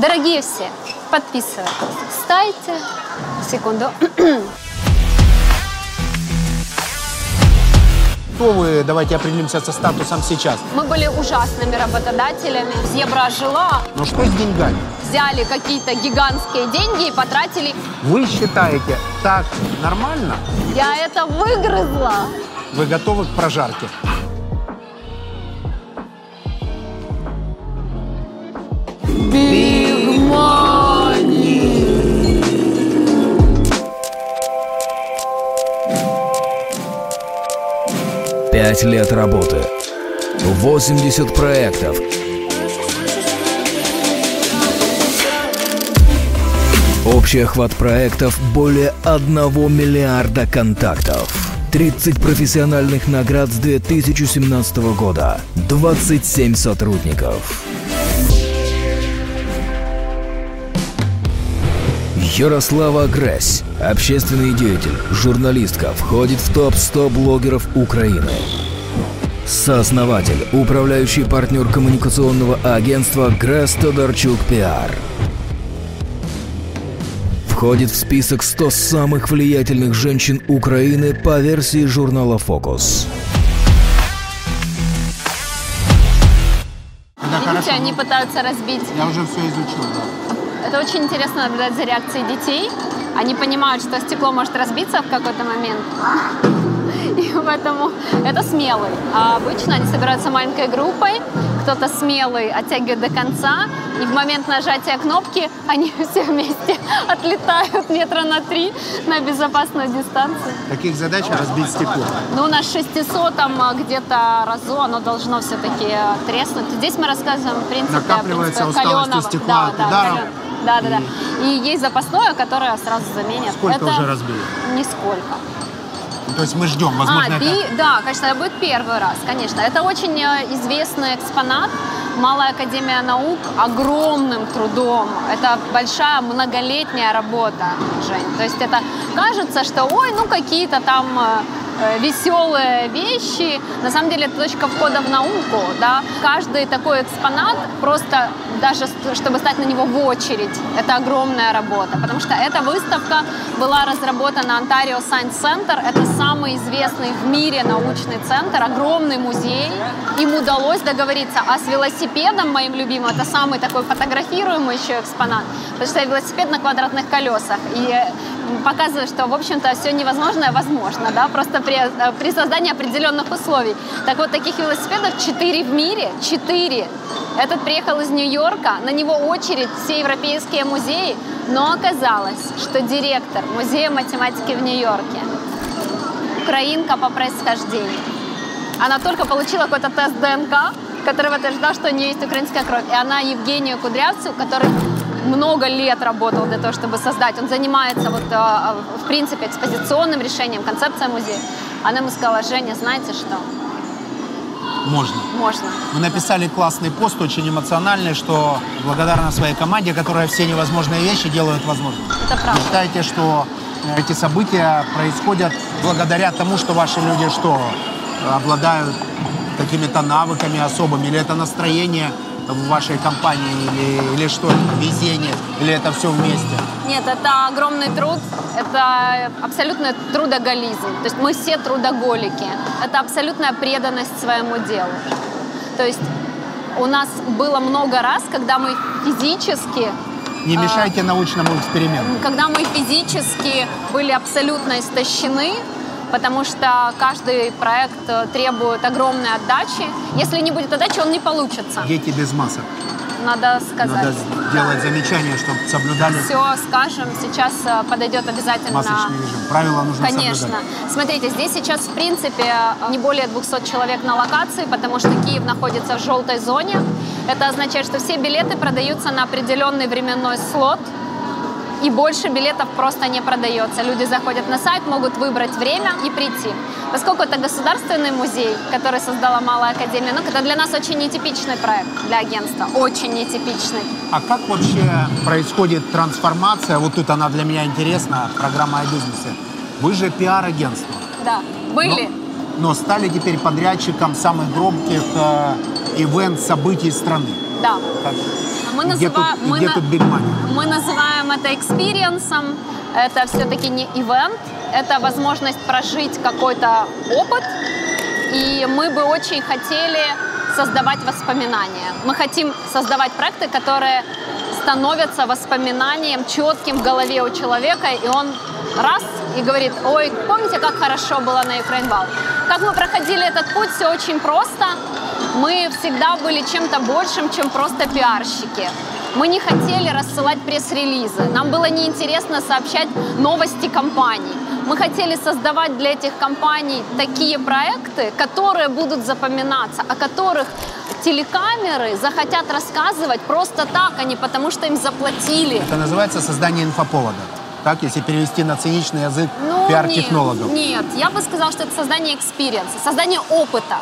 Дорогие все, подписывайтесь, ставьте. Секунду. Кто вы? Давайте определимся со статусом сейчас. Мы были ужасными работодателями. Зебра жила, Но что с деньгами? взяли какие-то гигантские деньги и потратили. Вы считаете так нормально? Я это выгрызла. Вы готовы к прожарке? Пять лет работы. 80 проектов. Общий охват проектов более 1 миллиарда контактов. 30 профессиональных наград с 2017 года. 27 сотрудников. Ярослава Гресь, общественный деятель, журналистка, входит в топ-100 блогеров Украины. Сооснователь, управляющий партнер коммуникационного агентства Гресс Тодорчук Пиар. Входит в список 100 самых влиятельных женщин Украины по версии журнала «Фокус». Видите, они пытаются разбить. Я уже все изучил, да. Это очень интересно наблюдать за реакцией детей. Они понимают, что стекло может разбиться в какой-то момент. И поэтому это смелый. А обычно они собираются маленькой группой, кто-то смелый оттягивает до конца, и в момент нажатия кнопки они все вместе отлетают метра на три на безопасную дистанцию. Таких задач разбить стекло. Ну, на 600 там а, где-то разу оно должно все-таки треснуть. Здесь мы рассказываем, в принципе, Накапливается принципе усталость каленого. стекла от да, да, ударов. кален- Да, да, да. И есть запасное, которое сразу заменят. Сколько Это уже разбили? Нисколько. Ну, То есть мы ждем, возможно, а, это... пи- да, конечно, это будет первый раз, конечно. Это очень э, известный экспонат. Малая Академия наук огромным трудом. Это большая многолетняя работа, Жень. То есть это кажется, что ой, ну какие-то там э, веселые вещи. На самом деле это точка входа в науку. Да? Каждый такой экспонат просто даже чтобы стать на него в очередь, это огромная работа, потому что эта выставка была разработана Ontario Science Center, это самый известный в мире научный центр, огромный музей. Им удалось договориться, а с велосипедом, моим любимым, это самый такой фотографируемый еще экспонат, потому что велосипед на квадратных колесах. И э, показывает, что, в общем-то, все невозможное возможно, да, просто при, э, при создании определенных условий. Так вот, таких велосипедов четыре в мире, четыре. Этот приехал из Нью-Йорка, на него очередь все европейские музеи, но оказалось, что директор Музея математики в Нью-Йорке украинка по происхождению. Она только получила какой-то тест ДНК, который подтверждал, что у нее есть украинская кровь. И она Евгению Кудрявцеву, который много лет работал для того, чтобы создать. Он занимается, вот, э, в принципе, экспозиционным решением, концепцией музея. Она ему сказала, Женя, знаете что? Можно. Можно. Вы написали классный пост, очень эмоциональный, что благодарна своей команде, которая все невозможные вещи делает возможными. Это правда. считаете, что э, эти события происходят благодаря тому, что ваши люди что, обладают какими-то навыками особыми, или это настроение в вашей компании, или, или что, везение, или это все вместе? Нет, это огромный труд, это абсолютный трудоголизм. То есть мы все трудоголики. Это абсолютная преданность своему делу. То есть у нас было много раз, когда мы физически Не мешайте научному эксперименту. когда мы физически были абсолютно истощены, потому что каждый проект э, требует огромной отдачи. Если не будет отдачи, он не получится. Дети без масок. Надо сказать. Надо делать замечания, чтобы соблюдали Все скажем, сейчас э, подойдет обязательно. масочный режим. Правила нужно Конечно. соблюдать. Смотрите, здесь сейчас, в принципе, не более 200 человек на локации, потому что Киев находится в желтой зоне. Это означает, что все билеты продаются на определенный временной слот, и больше билетов просто не продается. Люди заходят на сайт, могут выбрать время и прийти. Поскольку это государственный музей, который создала Малая Академия наук, это для нас очень нетипичный проект для агентства. Очень нетипичный. А как вообще происходит трансформация? Вот тут она для меня интересна, программа о бизнесе. Вы же пиар-агентство. Да, были. Но, но стали теперь подрядчиком самых громких э, ивент событий страны. Да. Как- Мы называем, тут, мы, на- мы называем это experience ом. Это все-таки не ивент, это возможность прожить какой-то опыт. И мы бы очень хотели создавать воспоминания. Мы хотим создавать проекты, которые становятся воспоминанием четким в голове у человека, и он раз и говорит, ой, помните, как хорошо было на Wow? Как мы проходили этот путь, все очень просто. Мы всегда были чем-то большим, чем просто пиарщики. Мы не хотели рассылать пресс-релизы. Нам было неинтересно сообщать новости компаний. Мы хотели создавать для этих компаний такие проекты, которые будут запоминаться, о которых телекамеры захотят рассказывать просто так, а не потому, что им заплатили. Это называется создание инфоповода. Так, если перевести на циничный язык пиар-технологов. Ну, Нет, нет, я бы сказала, что это создание experience а, создание опыта,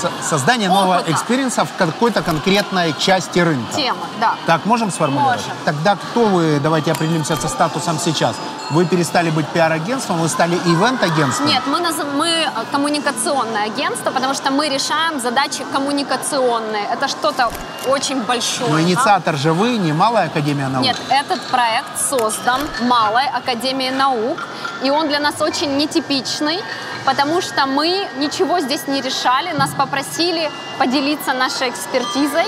Со- Создание нового Опыта. experience а в какой-то конкретной части рынка. темы, да. Так, можем сформулировать? Можем. Тогда кто вы, давайте определимся со статусом сейчас. Вы перестали быть пиар-агентством, вы стали ивент-агентством? Нет, мы, наз- мы э, коммуникационное агентство, потому что мы решаем задачи коммуникационные. Это что-то очень большое. Но да? инициатор же вы, не Малая Академия Наук. Нет, этот проект создан Малой Академией Наук, и он для нас очень нетипичный, потому что мы ничего здесь не решали, нас попросили поделиться нашей экспертизой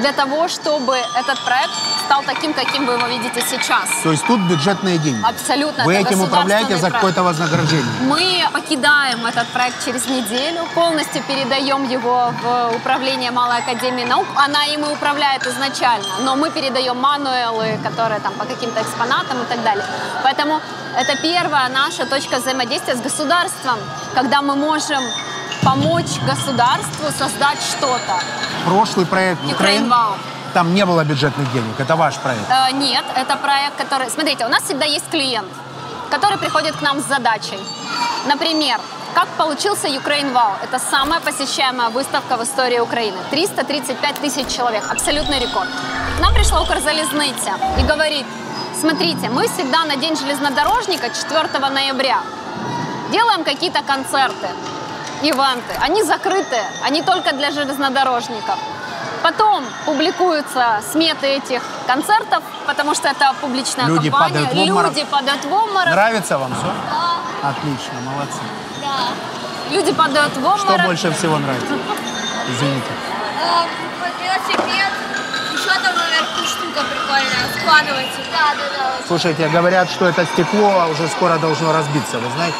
для того, чтобы этот проект стал таким, каким вы его видите сейчас. То есть тут бюджетные деньги. Абсолютно. Вы этим управляете за какое-то вознаграждение. Мы покидаем этот проект через неделю, полностью передаем его в управление Малой Академии Наук. Она им и управляет изначально, но мы передаем мануэлы, которые там по каким-то экспонатам и так далее. Поэтому это первая наша точка взаимодействия с государством, когда мы можем помочь государству создать что-то. Прошлый проект Украин, Wow. Там не было бюджетных денег. Это ваш проект. Э, нет, это проект, который... Смотрите, у нас всегда есть клиент, который приходит к нам с задачей. Например, как получился Ukraine Wow? Это самая посещаемая выставка в истории Украины. 335 тысяч человек. Абсолютный рекорд. К нам пришла Укрзалезниця и говорит, смотрите, мы всегда на День железнодорожника 4 ноября делаем какие-то концерты, ивенты. Они закрытые, они только для железнодорожников. Потом публикуются сметы этих концертов, потому что это публичная Люди компания. падают в обморок. Люди падают в обморок. Нравится вам все? Отлично, молодцы. Люди падают в обморок. Что больше всего нравится? Извините. Эм, велосипед. Еще там наверху штука прикольная. Складывается. Да, да, да. Слушайте, говорят, что это стекло уже скоро должно разбиться, вы знаете?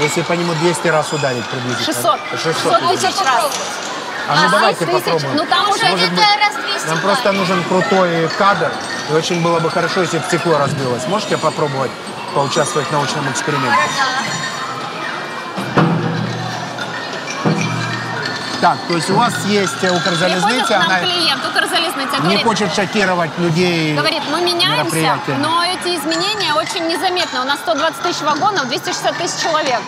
Если по нему 200 раз ударить приблизительно. 600. 600 тысяч раз. А ну А, давайте 6 тысяч. попробуем. Ну там уже Может где-то быть, раз 200 нам просто нужен крутой кадр. И очень было бы хорошо, если бы стекло разбилось. Можете попробовать поучаствовать в научном эксперименте? Так, то есть у вас есть э, Укрзалезница, она клиент, Укрзалезница, не говорит, хочет шокировать людей. Говорит, мы меняемся, но эти изменения очень незаметны. У нас 120 тысяч вагонов, 260 тысяч человек.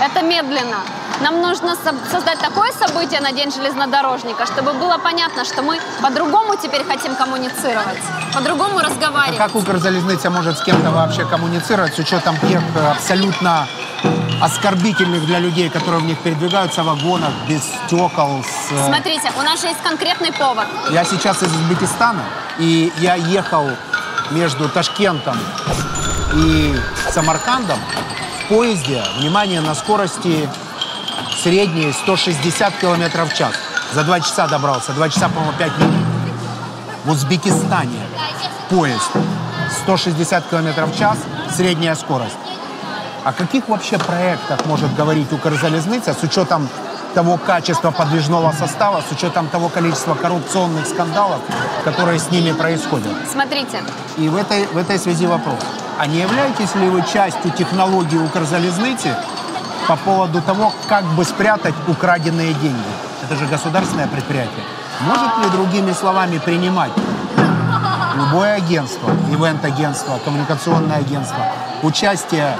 Это медленно. Нам нужно со- создать такое событие на День железнодорожника, чтобы было понятно, что мы по-другому теперь хотим коммуницировать, по-другому А разговаривать. как Укрзалезница может с кем-то вообще коммуницировать с учетом тех э, абсолютно оскорбительных для людей, которые в них передвигаются в вагонах, без стекол, с... э, Смотрите, у нас же есть конкретный повод. Я сейчас из Узбекистана, и я ехал между Ташкентом и Самаркандом в поезде, внимание, на скорости средней 160 километров в час. За два часа добрался, два часа, по-моему, 5 минут. В Узбекистане поезд 160 километров в час, средняя скорость. О каких вообще проектах может говорить Укрзалезница с учетом того качества подвижного состава, с учетом того количества коррупционных скандалов, которые с ними происходят? Смотрите, И в этой, в этой связи вопрос. А не являетесь ли вы частью технологии Укрзалезницы по поводу того, как бы спрятать украденные деньги? Это же государственное предприятие. Может ли, другими словами, принимать любое агентство, ивент-агентство, коммуникационное агентство, участие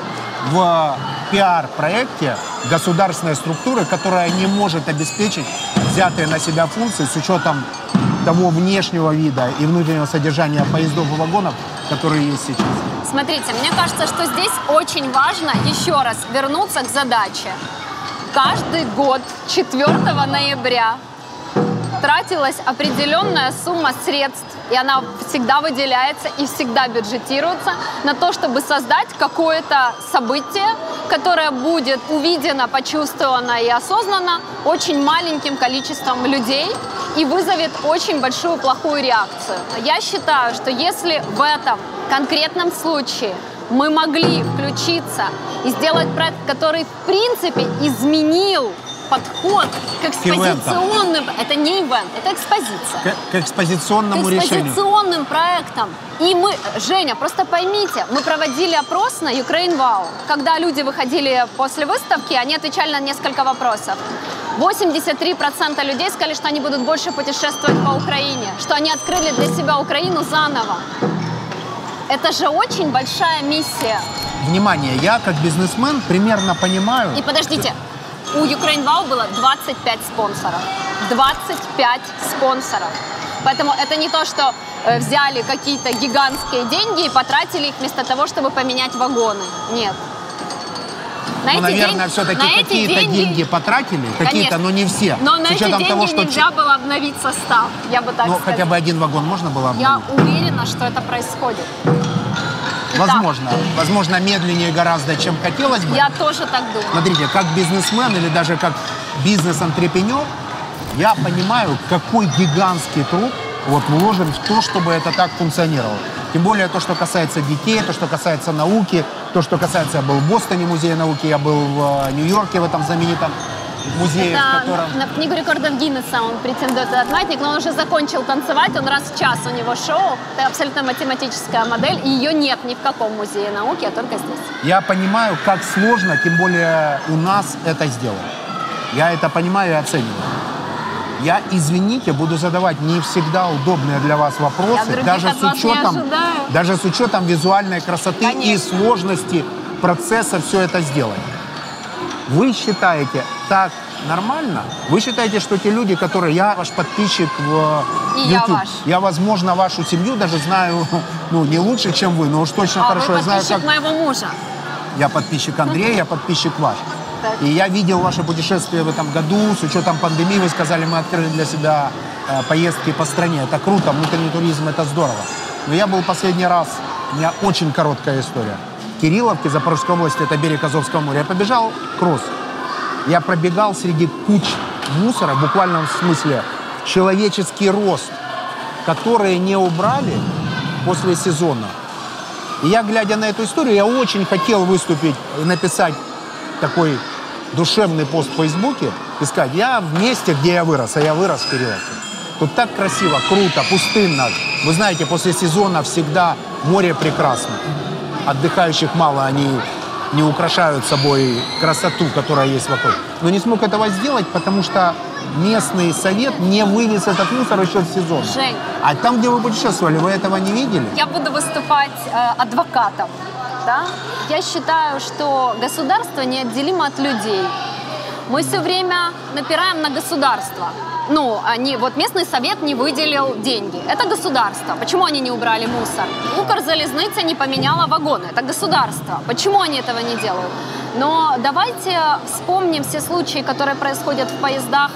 в пиар-проекте государственной структуры, которая не может обеспечить взятые на себя функции с учетом того внешнего вида и внутреннего содержания поездов и вагонов, которые есть сейчас. Смотрите, мне кажется, что здесь очень важно еще раз вернуться к задаче. Каждый год 4 ноября тратилась определенная сумма средств и она всегда выделяется и всегда бюджетируется на то, чтобы создать какое-то событие, которое будет увидено, почувствовано и осознано очень маленьким количеством людей и вызовет очень большую плохую реакцию. Я считаю, что если в этом конкретном случае мы могли включиться и сделать проект, который в принципе изменил подход к экспозиционным... Это не ивент, это экспозиция. К, к экспозиционному к решению. экспозиционным проектам. И мы, Женя, просто поймите, мы проводили опрос на Ukraine Wow. Когда люди выходили после выставки, они отвечали на несколько вопросов. 83% людей сказали, что они будут больше путешествовать по Украине, что они открыли для себя Украину заново. Это же очень большая миссия. Внимание, я как бизнесмен примерно понимаю... И подождите, у Ukraine Wow было 25 спонсоров. 25 спонсоров. Поэтому это не то, что э, взяли какие-то гигантские деньги и потратили их вместо того, чтобы поменять вагоны. Нет. На ну, наверное, день... все-таки какие-то деньги... деньги потратили, какие-то, но не все. Но на эти деньги того, что... нельзя было обновить состав, я бы так Ну, сказала. хотя бы один вагон можно было обновить? Я уверена, что это происходит. Возможно. Возможно, медленнее гораздо, чем хотелось бы. Я тоже так думаю. Смотрите, как бизнесмен или даже как бизнес-антрепренер, я понимаю, какой гигантский труд вот вложен в то, чтобы это так функционировало. Тем более то, что касается детей, то, что касается науки, то, что касается, я был в Бостоне музея науки, я был в э, Нью-Йорке в этом знаменитом музее, Это в котором... на книгу рекордов Гиннесса он претендует этот маятник, но он уже закончил танцевать, он раз в час у него шоу. Это абсолютно математическая модель, и ее нет ни в каком музее науки, а только здесь. Я понимаю, как сложно, тем более у нас это сделать. Я это понимаю и оцениваю. Я, извините, буду задавать не всегда удобные для вас вопросы, даже с учетом, даже с учетом визуальной красоты Конечно. и сложности процесса все это сделать. Вы считаете так нормально? Вы считаете, что те люди, которые... Я ваш подписчик в и YouTube. Я, ваш. я, возможно, вашу семью даже знаю, ну, не лучше, чем вы, но уж точно а, хорошо вы я знаю, как... моего мужа. Я подписчик Андрея, я подписчик ваш. И я видел ваше путешествие в этом году. С учетом пандемии вы сказали, мы открыли для себя э, поездки по стране. Это круто, внутренний туризм, это здорово. Но я был последний раз, у меня очень короткая история. Кирилловки, Запорожской области, это берег Азовского моря. Я побежал кросс. Я пробегал среди куч мусора, в буквальном смысле, человеческий рост, которые не убрали после сезона. И я, глядя на эту историю, я очень хотел выступить и написать такой душевный пост в Фейсбуке и сказать, я в месте, где я вырос, а я вырос в Кирилловке. Тут так красиво, круто, пустынно. Вы знаете, после сезона всегда море прекрасно. Отдыхающих мало, они не украшают собой красоту, которая есть вокруг. Но не смог этого сделать, потому что местный совет не вывез этот мусор еще в сезон. Жень. А там, где вы путешествовали, вы этого не видели? Я буду выступать э, адвокатом. Да? Я считаю, что государство неотделимо от людей. Мы все время напираем на государство ну, они, вот местный совет не выделил деньги. Это государство. Почему они не убрали мусор? Укрзалезница не поменяла вагоны. Это государство. Почему они этого не делают? Но давайте вспомним все случаи, которые происходят в поездах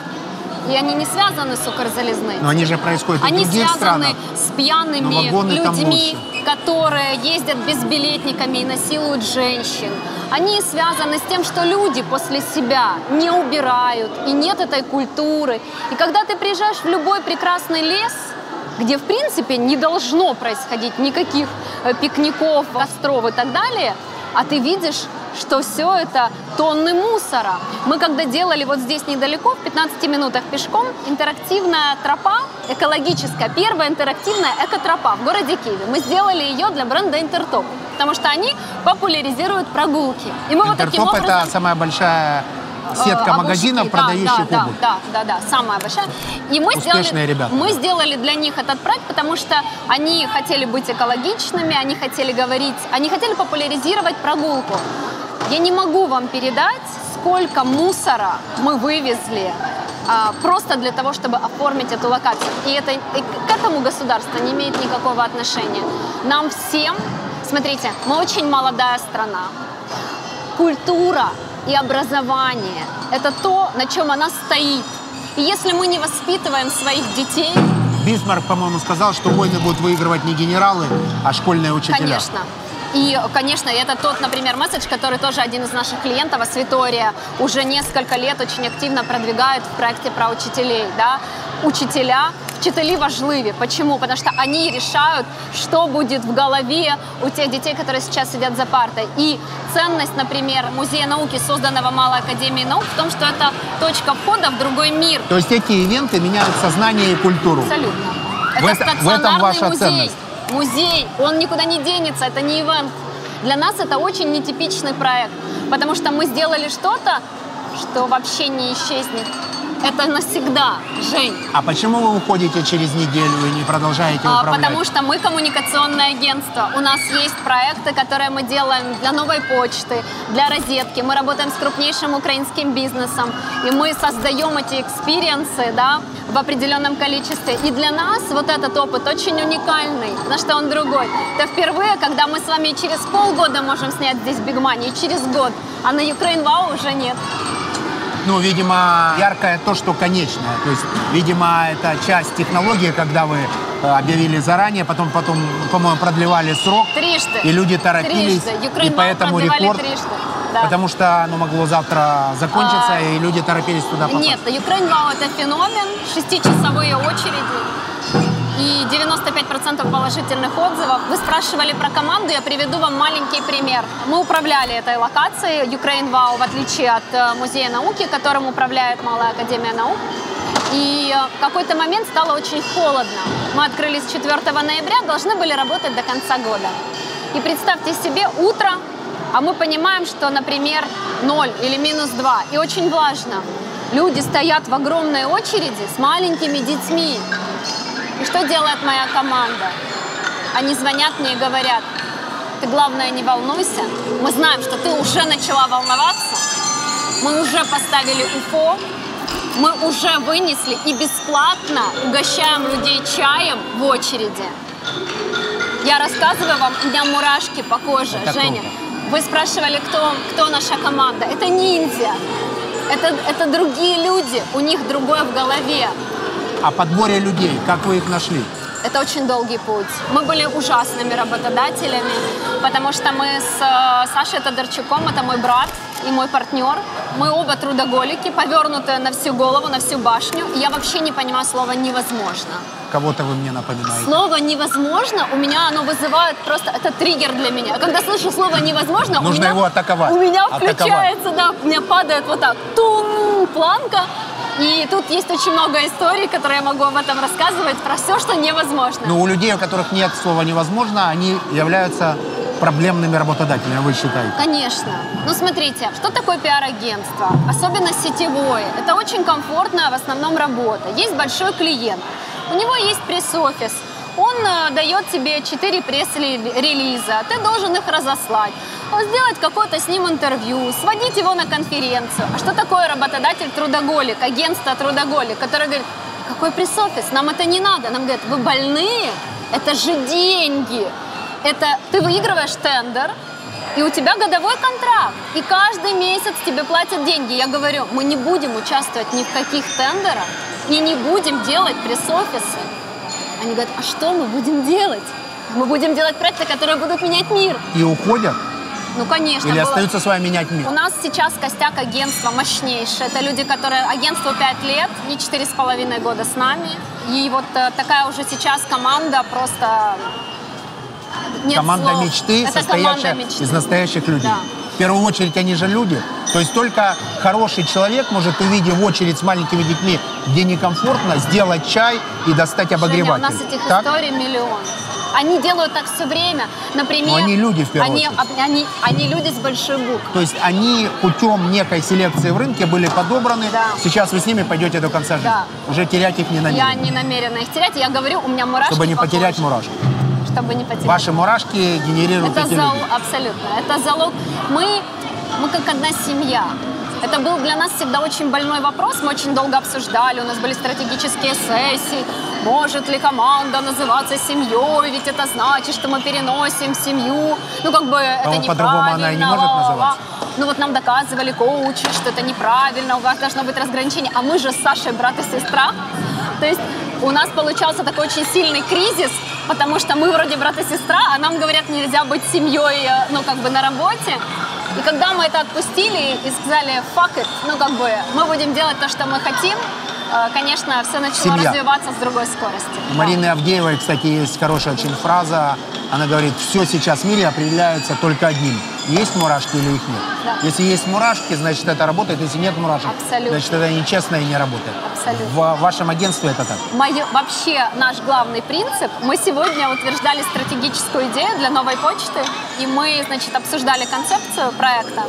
и они не связаны с Укрзалезницей. Но они же происходят они в других связаны странах. с пьяными людьми, которые ездят безбилетниками и насилуют женщин. Они связаны с тем, что люди после себя не убирают, и нет этой культуры. И когда ты приезжаешь в любой прекрасный лес, где, в принципе, не должно происходить никаких э, пикников, костров и так далее, а ты видишь что все это тонны мусора. Мы когда делали вот здесь недалеко, в 15 минутах пешком, интерактивная тропа, экологическая, первая интерактивная экотропа в городе Киеве. Мы сделали ее для бренда Интертоп, потому что они популяризируют прогулки. И мы Интертоп вот таким образом... это самая большая сетка магазинов, да, продающих да, обувь. Да, да, да, самая большая. И мы Успешные сделали, ребята. мы сделали для них этот проект, потому что они хотели быть экологичными, они хотели говорить, они хотели популяризировать прогулку. Я не могу вам передать, сколько мусора мы вывезли а, просто для того, чтобы оформить эту локацию. И это и к этому государство не имеет никакого отношения. Нам всем, смотрите, мы очень молодая страна. Культура и образование – это то, на чем она стоит. И если мы не воспитываем своих детей, Бисмарк, по-моему, сказал, что войны будут выигрывать не генералы, а школьные учителя. Конечно. И, конечно, это тот, например, месседж, который тоже один из наших клиентов, Асвитория, уже несколько лет очень активно продвигает в проекте про учителей. Да? Учителя, вчителі важливі. Почему? Потому что они решают, что будет в голове у тех детей, которые сейчас сидят за партой. И ценность, например, Музея науки, созданного Малой Академией наук, в том, что это точка входа в другой мир. То есть эти ивенты меняют сознание и культуру. Абсолютно. В Это в этом стационарный ваша музей. ценность. Музей, он никуда не денется, это не ивент. Для нас это очень нетипичный проект, потому что мы сделали что-то, что вообще не исчезнет. Это навсегда, Жень. А почему вы уходите через неделю и не продолжаете А, управлять? Потому что мы коммуникационное агентство. У нас есть проекты, которые мы делаем для новой почты, для розетки. Мы работаем с крупнейшим украинским бизнесом. И мы создаем эти experience ы да, в определенном количестве. И для нас вот этот опыт очень уникальный, потому что он другой. Это впервые, когда мы с вами через полгода можем снять здесь Big Money, и через год. А на Ukraine Wow уже нет. Ну, видимо, яркое то, что конечное. То есть, видимо, это часть технологии, когда вы э, объявили заранее, потом, потом, по-моему, продлевали срок. Трижды. И люди торопились. Трижды. И поэтому рекорд. трижды. Да. Потому что оно могло завтра закончиться, А, и люди торопились туда попасть. Нет, Ukraine Wow это феномен, шестичасовые очереди и 95% положительных отзывов. Вы спрашивали про команду, я приведу вам маленький пример. Мы управляли этой локацией Ukraine Wow, в отличие от э, Музея науки, которым управляет Малая Академия наук. И э, в какой-то момент стало очень холодно. Мы открылись 4 ноября, должны были работать до конца года. И представьте себе, утро, а мы понимаем, что, например, 0 или минус 2. И очень важно, люди стоят в огромной очереди с маленькими детьми. И что делает моя команда? Они звонят мне и говорят, ты, главное, не волнуйся. Мы знаем, что ты уже начала волноваться. Мы уже поставили УФО. Мы уже вынесли и бесплатно угощаем людей чаем в очереди. Я рассказываю вам, у меня мурашки по коже. Это Женя, круто. вы спрашивали, кто, кто наша команда. Это ниндзя. Это, это другие люди, у них другое в голове. О подборе людей, как вы их нашли? Это очень долгий путь. Мы были ужасными работодателями, потому что мы с э, Сашей Тодорчуком, это мой брат и мой партнер, мы оба трудоголики, повернутые на всю голову, на всю башню. Я вообще не понимаю слова «невозможно». Кого-то вы мне напоминаете. Слово «невозможно» у меня оно вызывает просто... Это триггер для меня. Когда слышу слово «невозможно», у Нужно меня, его атаковать. У меня Атаковать. включается, да, у меня падает вот так, тун, планка. И тут есть очень много историй, которые я могу об этом рассказывать, про все, что невозможно. Но у людей, у которых нет слова «невозможно», они являются проблемными работодателями, вы считаете? Конечно. Ну, смотрите, что такое пиар-агентство? Особенно сетевое. Это очень комфортная в основном работа. Есть большой клиент. У него есть пресс-офис. Он э, дает тебе 4 пресс-релиза. Ты должен их разослать. Сделать какое-то с ним интервью, сводить его на конференцию. А что такое работодатель-трудоголик, агентство трудоголик, который говорит, какой пресс-офис, нам это не надо. Нам говорят, вы больные? Это же деньги. Это ты выигрываешь тендер, и у тебя годовой контракт. И каждый месяц тебе платят деньги. Я говорю, мы не будем участвовать ни в каких тендерах и не будем делать пресс-офисы. Они говорят, а что мы будем делать? Мы будем делать проекты, которые будут менять мир. И уходят? Ну, конечно. Или было- остаются с вами менять мир? у нас сейчас костяк агентства мощнейший. Это люди, которые агентству 5 лет и четыре с половиной года с нами. И вот э, такая уже сейчас команда просто... Нет команда слов. мечты, Это состоящая команда мечты. из настоящих людей. Да. В первую очередь они же люди. То есть только хороший человек может, увидев очередь с маленькими детьми, где некомфортно, сделать чай и достать Женя, обогреватель. у нас этих Так? историй миллион. Они делают так все время. Например, Но они люди, в первую они, очередь. они, они люди с большой буквы. То есть они путем некой селекции в рынке были подобраны. Да. Сейчас вы с ними пойдете до конца жизни. Да. Уже терять их не Я намерены. не намерена их терять. Я говорю, у меня мурашки Чтобы не по потерять коже. мурашки. Чтобы не потерять. Ваши мурашки генерируют Это люди. абсолютно. Это залог. Мы, мы как одна семья. Это был для нас всегда очень больной вопрос. Мы очень долго обсуждали, у нас были стратегические сессии. Может ли команда называться семьей? Ведь это значит, что мы переносим семью. Ну, как бы это неправильно. по-другому она и не может называться. Ну, вот нам доказывали коучи, что это неправильно, у вас должно быть разграничение. А мы же с Сашей брат и сестра. То есть у нас получался такой очень сильный кризис, потому что мы вроде брат и сестра, а нам говорят, нельзя быть семьей, э, ну, как бы на работе. И когда мы это отпустили и сказали, fuck it, ну, как бы, мы будем делать то, что мы хотим, э, конечно, все начало Семья. развиваться с другой скорости. У Марины Авдеевой, кстати, есть хорошая очень фраза. Она говорит, все сейчас в мире определяется только одним. Есть мурашки или их нет? Да. Если есть мурашки, значит это работает. Если нет мурашек, Абсолютно. значит это нечестно и не работает. Абсолютно. В вашем агентстве это так. Моё- вообще наш главный принцип, мы сегодня утверждали стратегическую идею для новой почты, и мы, значит, обсуждали концепцию проекта.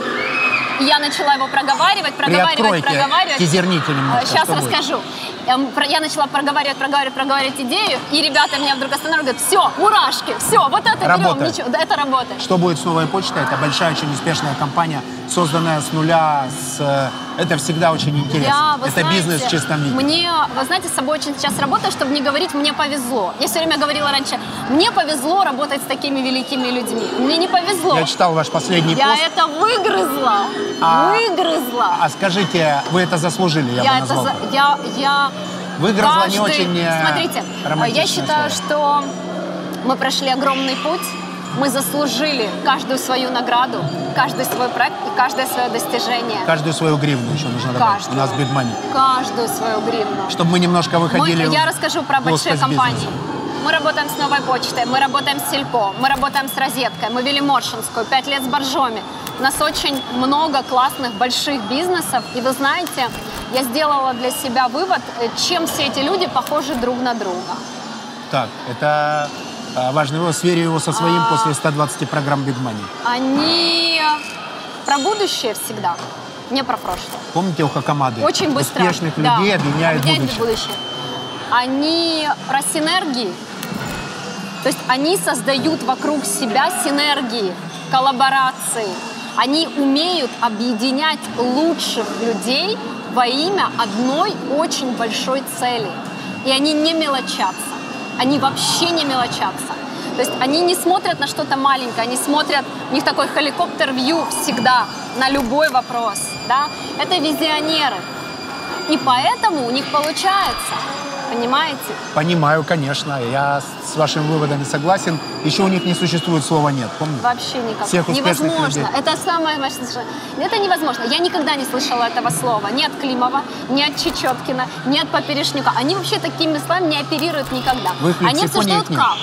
Я начала его проговаривать, проговаривать, Приоткройте, проговаривать. тизерните немножко, Сейчас будет? расскажу. Эм, про- Я начала проговаривать, проговаривать, проговаривать идею, и ребята меня вдруг останавливают, говорят, все, мурашки, все, вот это берем, Работает. ничего, да, это работает. Что будет с новой почтой? Это большая, очень успешная компания, созданная с нуля. С... э, Это всегда очень интересно. Я, это знаете, бизнес в чистом виде. Мне, вы знаете, с собой очень сейчас работаю, чтобы не говорить «мне повезло». Я все время говорила раньше, мне повезло работать с такими великими людьми. Мне не повезло. Я читал ваш последний Я пост. это выгрызла. А- выгрызла. А скажите, вы это заслужили, я, я бы это назвал. за- так. я, я Выгрызла не каждый- очень э, Смотрите, я романтичное считаю, слово. что мы прошли огромный путь. Мы заслужили каждую свою награду, каждый свой проект и каждое свое достижение. Каждую свою гривну еще нужно добавить. Каждую. У нас битмани. Каждую свою гривну. Чтобы мы немножко Мы- выходили я в расскажу про большие компании. бизнеса. Мы работаем с новой почтой, мы работаем с Сельпо, мы работаем с Розеткой, мы вели Моршинскую, пять лет с Боржоми. У нас очень много классных больших бизнесов. И вы знаете, я сделала для себя вывод, э, чем все эти люди похожи друг на друга. Так, это э, важный вопрос. Сверю его со своим А. после 120 программ битмани. Они про будущее всегда, не про прошлое. Помните у Хакамады? Очень быстро. Успешных да, людей объединяет объединяет будущее. Они про синергии. То есть они создают вокруг себя синергии, коллаборации. Они умеют объединять лучших людей во имя одной очень большой цели. И они не мелочатся. Они вообще не мелочатся. То есть они не смотрят на что-то маленькое, они смотрят, у них такой хеликоптер-вью всегда на любой вопрос. Да? Это визионеры. И поэтому у них получается. Понимаете? Понимаю, конечно. Я с вашими выводами согласен. Еще у них не существует слова «нет». Помните? Вообще никак. Всех невозможно. людей. Это самое важное. Это невозможно. Я никогда не слышала этого слова. Ни от Климова, ни от Чечеткина, ни от Поперешнюка. Они вообще такими словами не оперируют никогда. В их Они обсуждают как.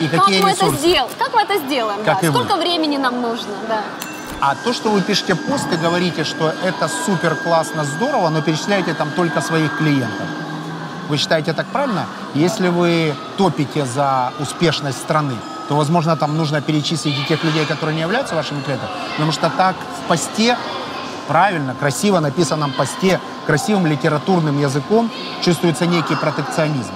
И Как какие мы это сделаем? Как мы это сделаем? Как да. и вы. Сколько времени нам нужно? Да. А то, что вы пишете пост и говорите, что это супер классно, здорово, но перечисляете там только своих клиентов. Вы считаете так правильно? Если вы топите за успешность страны, то, возможно, там нужно перечислить и тех людей, которые не являются вашими клиентами. Потому что так в посте, правильно, красиво написанном посте, красивым литературным языком чувствуется некий протекционизм.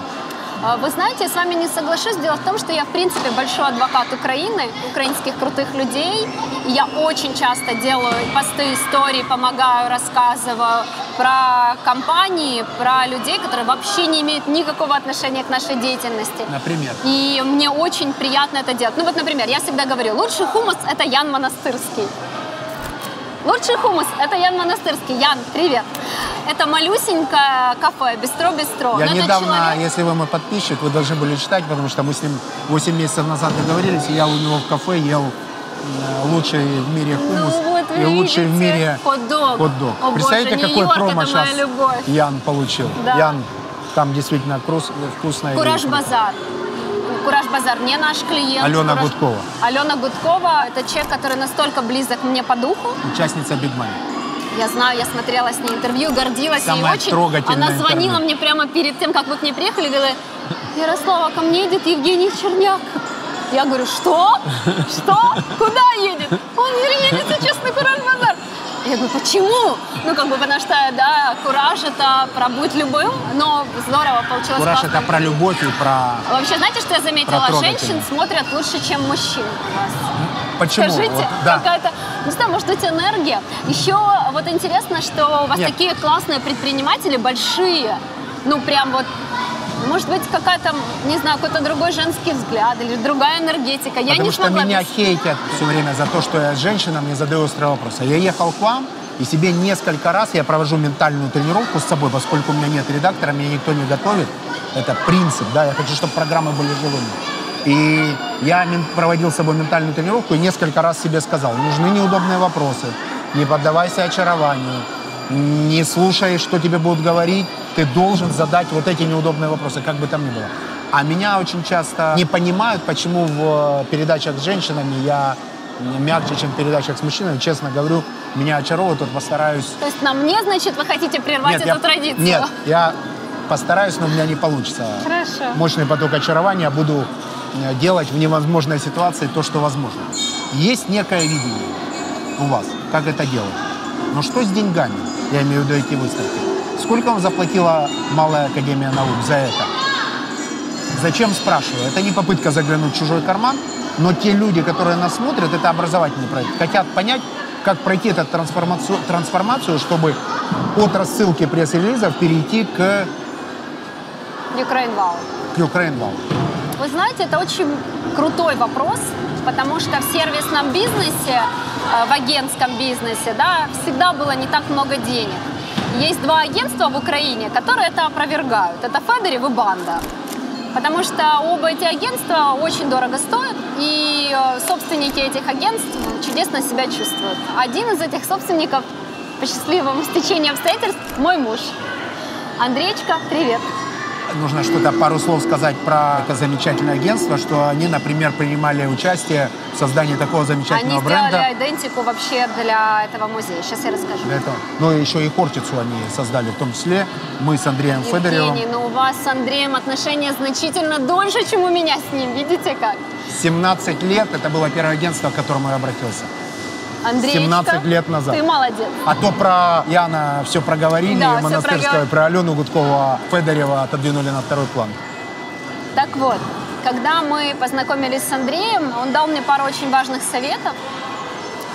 А, Вы знаете, я с вами не соглашусь. Дело в том, что я, в принципе, большой адвокат Украины, украинских крутых людей. И я очень часто делаю посты, истории, помогаю, рассказываю про компании, про людей, которые вообще не имеют никакого отношения к нашей деятельности. Например. И мне очень приятно это делать. Ну вот, например, я всегда говорю, лучший хумус – это Ян Монастырский. Лучший хумус – это Ян Монастырский. Ян, привет. Это малюсенькое кафе, бистро-бистро. Я Но недавно, человек- если вы мой подписчик, вы должны были читать, потому что мы с ним 8 месяцев назад договорились, и я у него в кафе ел э, лучший в мире хумус Ну вот, и лучший в мире хот-дог. хот-дог. О, Представляете, боже, какой промо сейчас любовь. Ян получил? Да. Ян, там действительно крус- вкусно. и- Кураж Базар. Не наш клиент. Алена Кураж- Гудкова. Алена Гудкова – это человек, который настолько близок мне по духу. Участница Money. Я знаю, я смотрела с ней интервью, гордилась Самое ей очень. Она звонила интервью. мне прямо перед тем, как вы к ней приехали, говорила, Ярослава, ко мне едет Евгений Черняк. Я говорю, что? Что? Куда едет? Он едет сейчас на Кураж Базар. Я говорю, почему? Ну, как бы, потому что, да, кураж это про быть любым, но здорово получилось. Кураж это про любовь и про... Вообще, знаете, что я заметила? Женщин смотрят лучше, чем мужчин у вас. Почему? Скажите, Вот, да. какая-то, не знаю, может быть, энергия. Еще вот интересно, что у вас Нет. такие классные предприниматели, большие. Ну, прям вот, может быть, какая-то, не знаю, какой-то другой женский взгляд или другая энергетика. я Потому не что смогла меня хейтят все время за то, что я женщина, мне задаю острые вопросы. Я ехал к вам, И себе несколько раз я провожу ментальную тренировку с собой, поскольку у меня нет редактора, меня никто не готовит. Это принцип, да, я хочу, чтобы программы были живыми. И я проводил с собой ментальную тренировку и несколько раз себе сказал, нужны неудобные вопросы, не поддавайся очарованию, не слушай, что тебе будут говорить, ты должен задать вот эти неудобные вопросы, как бы там ни было. А меня очень часто не понимают, почему в передачах с женщинами я мягче, чем в передачах с мужчинами. Честно говорю, меня очаровывает, вот постараюсь То есть на мне, значит, вы хотите прервать эту я, традицию? Нет, я постараюсь, но у меня не получится. Хорошо. Мощный поток очарования буду э, делать в невозможной ситуации то, что возможно. Есть некое видение у вас, как это делать. Но что с деньгами? Я имею в виду эти выставки. Сколько вам заплатила Малая Академия Наук за это? Зачем спрашиваю? Это не попытка заглянуть в чужой карман, но те люди, которые нас смотрят, это образовательный проект. Хотят понять, как пройти эту трансформацию, трансформацию чтобы от рассылки пресс-релизов перейти к, Ukraine Wow. к Ukraine Wow. Вы знаете, это очень крутой вопрос, потому что в сервисном бизнесе, э, в агентском бизнесе, да, всегда было не так много денег. Есть два агентства в Украине, которые это опровергают. Это Федерев и Банда. Потому что оба эти агентства очень дорого стоят, и э, собственники этих агентств чудесно себя чувствуют. Один из этих собственников, по счастливому стечению обстоятельств, мой муж. Андрейчка, привет. Нужно что-то, пару слов сказать про это замечательное агентство, что они, например, принимали участие в создании такого Они замечательного сделали бренда. идентику вообще для этого музея. Сейчас я расскажу. Для этого. Ну еще и Хортицу они создали, в том числе мы с Андреем Федоревым. Евгений, но у вас с Андреем отношения значительно дольше, чем у меня с ним. Видите как? 17 лет, это было первое агентство, к которому я обратился. Андрейчка, 17 лет назад. Ты молодец. А то про Яна все проговорили, Да, Монастырского, про Алену Гудкову, а Федорева отодвинули на второй план. Так вот, когда мы познакомились с Андреем, он дал мне пару очень важных советов.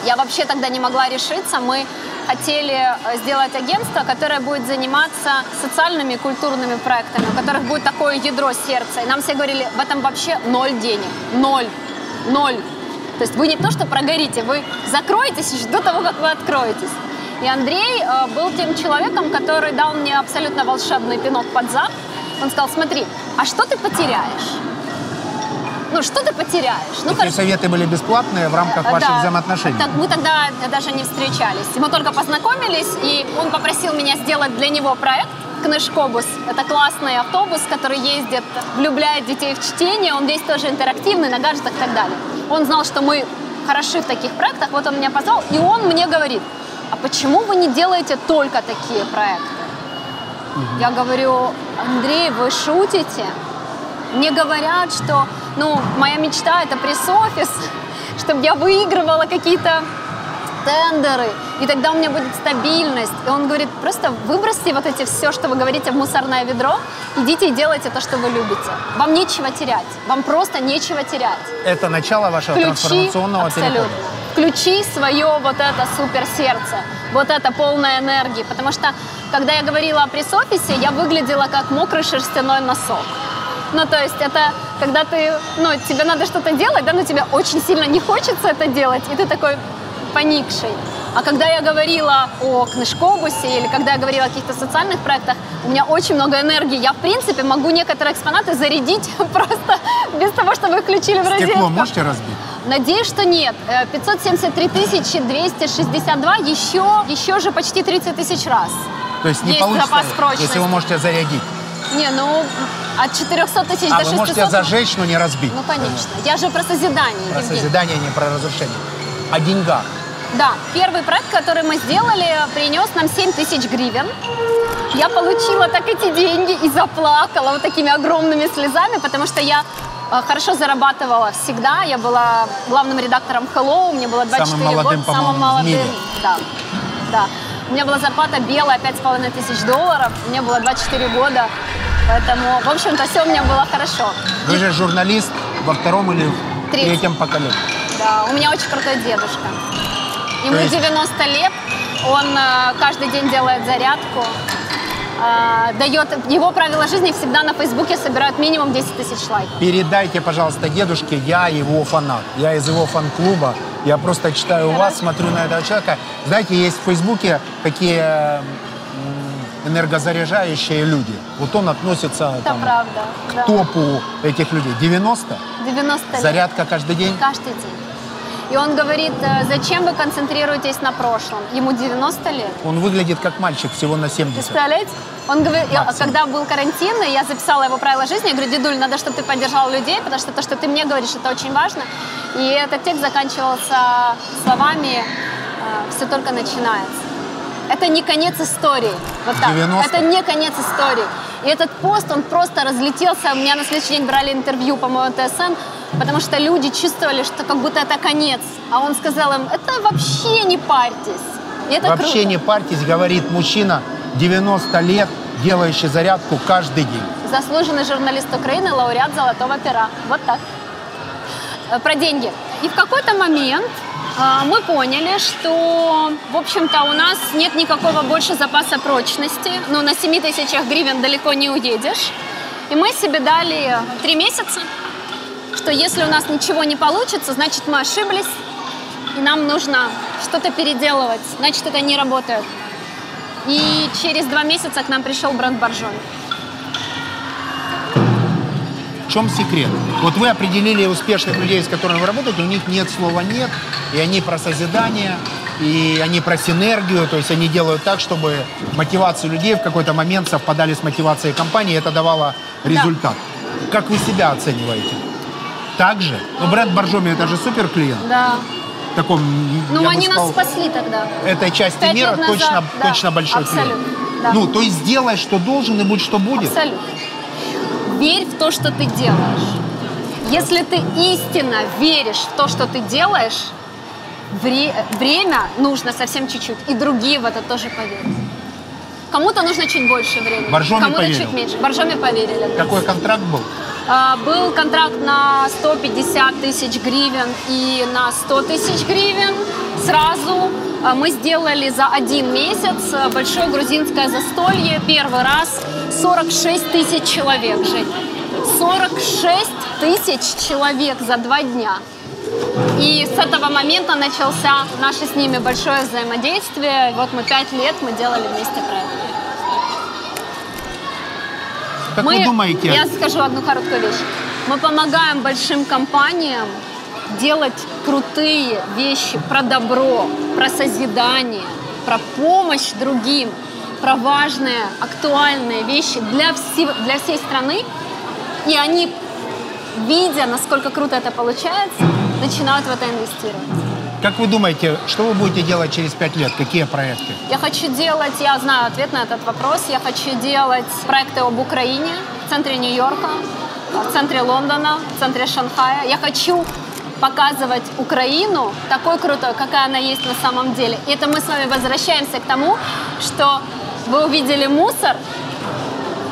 Я вообще тогда не могла решиться. Мы хотели э, сделать агентство, которое будет заниматься социальными и культурными проектами, у которых будет такое ядро сердца. И нам все говорили, в этом вообще ноль денег. Ноль. Ноль. То есть вы не то, что прогорите, вы закроетесь до того, как вы откроетесь. И Андрей э, был тем человеком, который дал мне абсолютно волшебный пинок под зад. Он сказал, смотри, а что ты потеряешь? Ну, что ты потеряешь? Ну, Эти хорошо. советы были бесплатные в рамках ваших Да. взаимоотношений. Так, мы тогда даже не встречались. Мы только познакомились, и он попросил меня сделать для него проект Книжкобус. Это классный автобус, который ездит, влюбляет детей в чтение. Он весь тоже интерактивный, на гаджетах и так далее. Он знал, что мы хороши в таких проектах, вот он меня позвал, и он мне говорит, а почему вы не делаете только такие проекты? Я говорю, Андрей, вы шутите? Мне говорят, что, ну, моя мечта это пресс-офис, чтобы я выигрывала какие-то тендеры, и тогда у меня будет стабильность. И он говорит, просто выбросьте вот эти все, что вы говорите, в мусорное ведро, идите и делайте то, что вы любите. Вам нечего терять, вам просто нечего терять. Это начало вашего Включи, трансформационного абсолютно. перехода. Включи свое вот это супер сердце, вот это полное энергии. Потому что, когда я говорила о пресс-офисе, я выглядела как мокрый шерстяной носок. Ну, то есть это когда ты, ну, тебе надо что-то делать, да, но тебе очень сильно не хочется это делать, и ты такой поникший. А когда я говорила о книжкобусе или когда я говорила о каких-то социальных проектах, у меня очень много энергии. Я, в принципе, могу некоторые экспонаты зарядить просто без того, чтобы их включили в розетку. Стекло можете разбить? Надеюсь, что нет. Э, 573 262 еще, еще же почти 30 тысяч раз. То есть не Есть получится, запас прочности. если вы можете зарядить. Не, ну, от 400 тысяч А до вы 600... можете зажечь, но не разбить. Ну, конечно. Я же про созидание, Про Евгений. созидание, не про разрушение. О деньгах. Да, первый проект, который мы сделали, принес нам 7 тысяч гривен. Я получила так эти деньги и заплакала вот такими огромными слезами, потому что я э, хорошо зарабатывала всегда. Я была главным редактором Hello, мне было 24 Самым молодым, года. в молодым. Да, да. У меня была зарплата белая, 5,5 тысяч долларов. Мне было 24 года. Поэтому, в общем-то, все у меня было хорошо. Вы же журналист во втором или Третьем. третьем поколении. Да, у меня очень крутой дедушка. Ему есть- 90 лет, он э, каждый день делает зарядку, э, дает... Его правила жизни всегда на Фейсбуке собирают минимум 10 тысяч лайков. Передайте, пожалуйста, дедушке, я его фанат. Я из его фан-клуба. Я просто читаю у вас, смотрю на этого человека. Знаете, есть в Фейсбуке такие м, энергозаряжающие люди. Вот он относится Это там, правда. к да. топу этих людей. 90? 90 лет. Зарядка каждый день? Каждый день. И он говорит, э, зачем вы концентрируетесь на прошлом? Ему 90 лет. Он выглядит как мальчик всего на 70. Представляете? Он говорит, Максимум. когда был карантин, я записала его правила жизни, я говорю, дедуль, надо, чтобы ты поддержал людей, потому что то, что ты мне говоришь, это очень важно. И этот текст заканчивался словами «все только начинается». Это не конец истории. Вот так. 90. Это не конец истории. И этот пост, он просто разлетелся. У меня на следующий день брали интервью, по-моему, ТСН, потому что люди чувствовали, что как будто это конец. А он сказал им, это вообще не парьтесь. И это Вообще круто. не парьтесь, говорит мужчина 90 лет, делающий зарядку каждый день. Заслуженный журналист Украины, лауреат Золотого пера. Вот так. Э, Про деньги. И в какой-то момент мы поняли, что, в общем-то, у нас нет никакого больше запаса прочности. Ну, на 7 тысячах гривен далеко не уедешь. И мы себе дали три месяца, что если у нас ничего не получится, значит, мы ошиблись, и нам нужно что-то переделывать. Значит, это не работает. И через два месяца к нам пришел бренд Боржоми. Чем секрет? Вот вы определили успешных людей, с которыми вы работаете, у них нет слова «нет», и они про созидание, и они про синергию, то есть они делают так, чтобы мотивации людей в какой-то момент совпадали с мотивацией компании, и это давало результат. Как вы себя оцениваете? Так же? Ну, бренд Боржоми это же супер клиент. Да. Таком, Ну, они сказал, нас спасли тогда. этой части Пять мира назад, точно, да, точно большой абсолютно, клиент. да. Ну, то есть сделай, что должен, и будь, что будет. Абсолютно. Верь в то, что ты делаешь. Если ты истинно веришь в то, что ты делаешь, вре- время нужно совсем чуть-чуть. И другие в это тоже поверят. Кому-то нужно чуть больше времени, Боржоми кому-то поверил. чуть меньше. Боржоми поверили. Какой контракт был? А, Был контракт на 150 тысяч гривен и на 100 тысяч гривен. Сразу а, мы сделали за один месяц а, большое грузинское застолье. Первый раз 46 тысяч человек, Жень. 46 тысяч человек за два дня. И с этого момента начался наше с ними большое взаимодействие. Вот мы пять лет мы делали вместе проект. Как Мы- вы думаете? Я скажу одну короткую вещь. Мы помогаем большим компаниям делать крутые вещи про добро, про созидание, про помощь другим, про важные, актуальные вещи для, всего- для всей страны. И они, видя, насколько круто это получается, начинают в это инвестировать. Как вы думаете, что вы будете делать через пять лет? Какие проекты? Я хочу делать, я знаю ответ на этот вопрос, я хочу делать проекты об Украине в центре Нью-Йорка, в центре Лондона, в центре Шанхая. Я хочу показывать Украину такой крутой, какая она есть на самом деле. И это мы с вами возвращаемся к тому, что вы увидели мусор,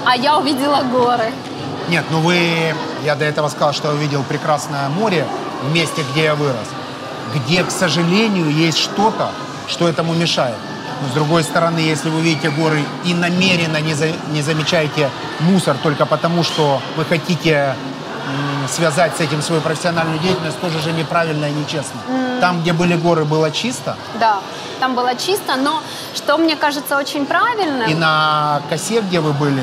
а я увидела горы. Нет, ну вы... Я до этого сказал, что я увидел прекрасное море в месте, где я вырос. Где, к сожалению, есть что-то, что этому мешает. Но с другой стороны, если вы видите горы и намеренно не, за- не замечаете мусор только потому, что вы хотите связать с этим свою профессиональную деятельность, тоже же неправильно и нечестно. Там, где были горы, было чисто, Да, там было чисто, но что мне кажется очень правильным... и на косе, где вы были,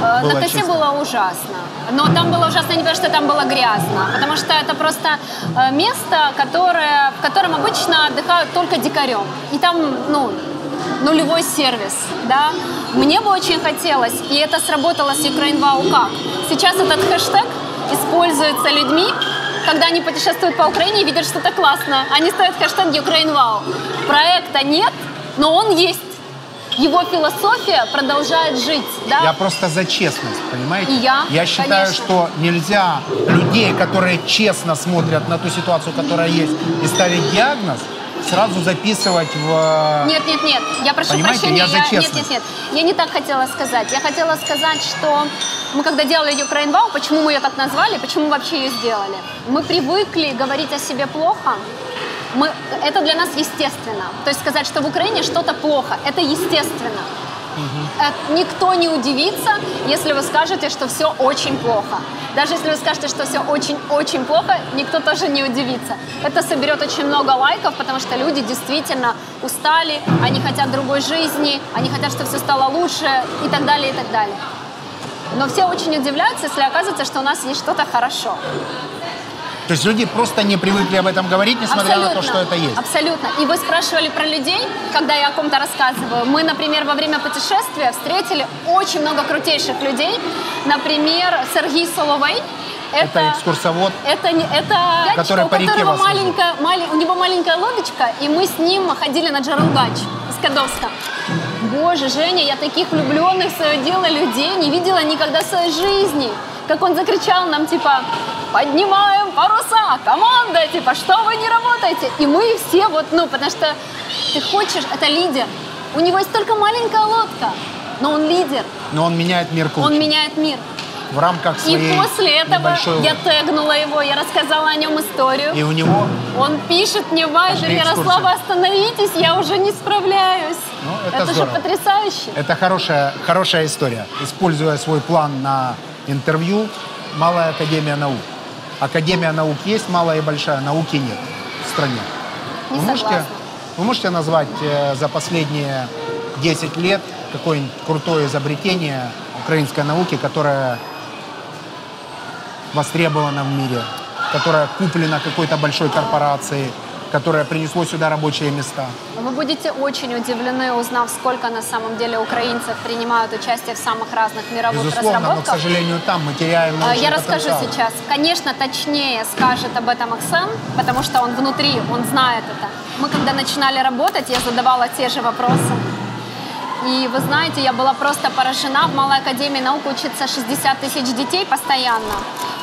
Э, было На косе чисто. было ужасно. Но там было ужасно не потому, что там было грязно, потому что это просто э, место, которое, в котором обычно отдыхают только дикарем. И там, ну, нулевой сервис, да. Мне бы очень хотелось, и это сработало с Ukraine Wow как. Сейчас этот хэштег используется людьми, когда они путешествуют по Украине и видят что-то классное. Они ставят хэштег Ukraine Wow. Проекта нет, но он есть. Его философия продолжает жить, да? Я просто за честность, понимаете? И я, Я считаю, конечно. что нельзя людей, которые честно смотрят на ту ситуацию, которая есть, и ставить диагноз, сразу записывать в... Нет, нет, нет. Я прошу Понимаете, прощения. я за нет, нет, нет. Я не так хотела сказать. Я хотела сказать, что мы когда делали Ukraine Wow, почему мы ее так назвали, почему вообще ее сделали? Мы привыкли говорить о себе плохо. Мы, это для нас естественно. То есть сказать, что в Украине что-то плохо, это естественно. Э, никто не удивится, если вы скажете, что все очень плохо. Даже если вы скажете, что все очень-очень плохо, никто тоже не удивится. Это соберет очень много лайков, потому что люди действительно устали, они хотят другой жизни, они хотят, чтобы все стало лучше и так далее, и так далее. Но все очень удивляются, если оказывается, что у нас есть что-то хорошо. То есть люди просто не привыкли об этом говорить, несмотря на то, что это есть. Абсолютно. И вы спрашивали про людей, когда я о ком-то рассказываю. Мы, например, во время путешествия встретили очень много крутейших людей. Например, Сергей Соловей. Это, это экскурсовод, это, это который по реке вас маленькая, мали, у него маленькая лодочка, и мы с ним ходили на Джаругач из Кадовска. Боже, Женя, я таких влюбленных в свое дело людей не видела никогда в своей жизни. Как он закричал нам, типа, поднимаем паруса, команда, типа, что вы не работаете? И мы все вот, ну, потому что ты хочешь, это лидер. У него есть только маленькая лодка, но он лидер. Но он меняет мир к Он меняет мир. В рамках своей И после этого я тегнула его, я рассказала о нем историю. И у него... Он пишет мне, Вайдер, Ярослава, остановитесь, я уже не справляюсь. Ну, это это же потрясающе. Это хорошая, хорошая история. Используя свой план на интервью, Малая Академия Наук. Академия наук есть, малая и большая, науки нет в стране. Не вы, можете, вы можете назвать э, за последние 10 лет какое-нибудь крутое изобретение украинской науки, которое востребовано в мире, которое куплено какой-то большой корпорацией, которое принесло сюда рабочие места. Вы будете очень удивлены, узнав, сколько на самом деле украинцев принимают участие в самых разных мировых Безусловно, разработках. но, к сожалению, там мы теряем а, Я расскажу потенциал. сейчас. Конечно, точнее скажет об этом Оксан, потому что он внутри, он знает это. Мы когда начинали работать, я задавала те же вопросы. И вы знаете, я была просто поражена. В Малой Академии наук учится 60 тысяч детей постоянно.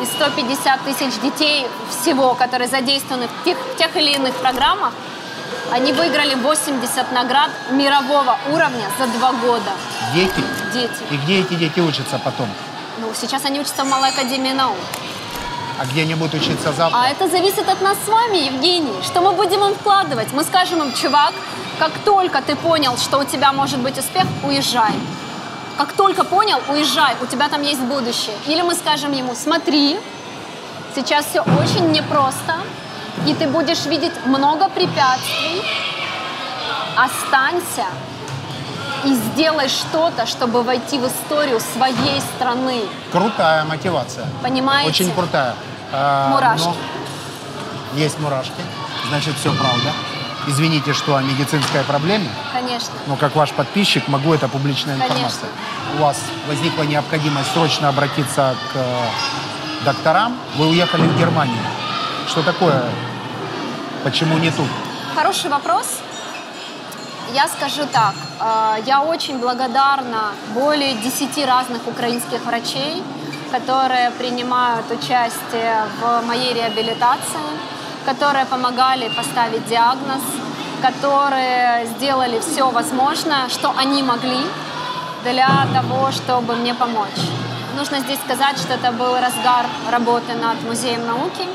И 150 тысяч детей всего, которые задействованы в тех, в тех или иных программах, они выиграли 80 наград мирового уровня за два года. Дети? Дети. И где эти дети учатся потом? Ну, сейчас они учатся в Малой Академии наук. А где они будут учиться завтра? А это зависит от нас с вами, Евгений. Что мы будем им вкладывать? Мы скажем им, чувак, как только ты понял, что у тебя может быть успех, уезжай. Как только понял, уезжай, у тебя там есть будущее. Или мы скажем ему, смотри, сейчас все очень непросто, и ты будешь видеть много препятствий. Останься и сделай что-то, чтобы войти в историю своей страны. Крутая мотивация. Понимаете? Очень крутая. А, Мурашки. но Есть мурашки, значит все правда. Извините, что о медицинской проблеме, Конечно. но как ваш подписчик могу, это публичная Конечно. информация. У вас возникла необходимость срочно обратиться к э, докторам. Вы уехали в Германию. Что такое? Почему не тут? Хороший вопрос. Я скажу так, э, я очень благодарна более 10 разных украинских врачей, которые принимают участие в моей реабилитации, которые помогали поставить диагноз, которые сделали все возможное, что они могли для того, чтобы мне помочь. Нужно здесь сказать, что это был разгар работы над музеем науки.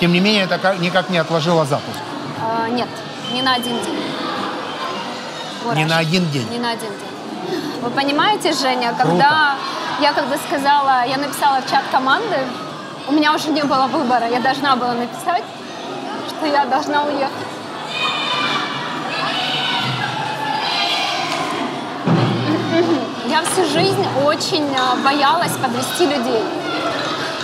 Тем не менее, это ка- никак не отложило запуск. Э, Нет, не на один день. Не Мурашки. на один день. Не на один день. Вы понимаете, Женя, когда я когда сказала, я написала в чат команды, у меня уже не было выбора, я должна была написать, что я должна уехать. Я всю жизнь очень э, боялась подвести людей.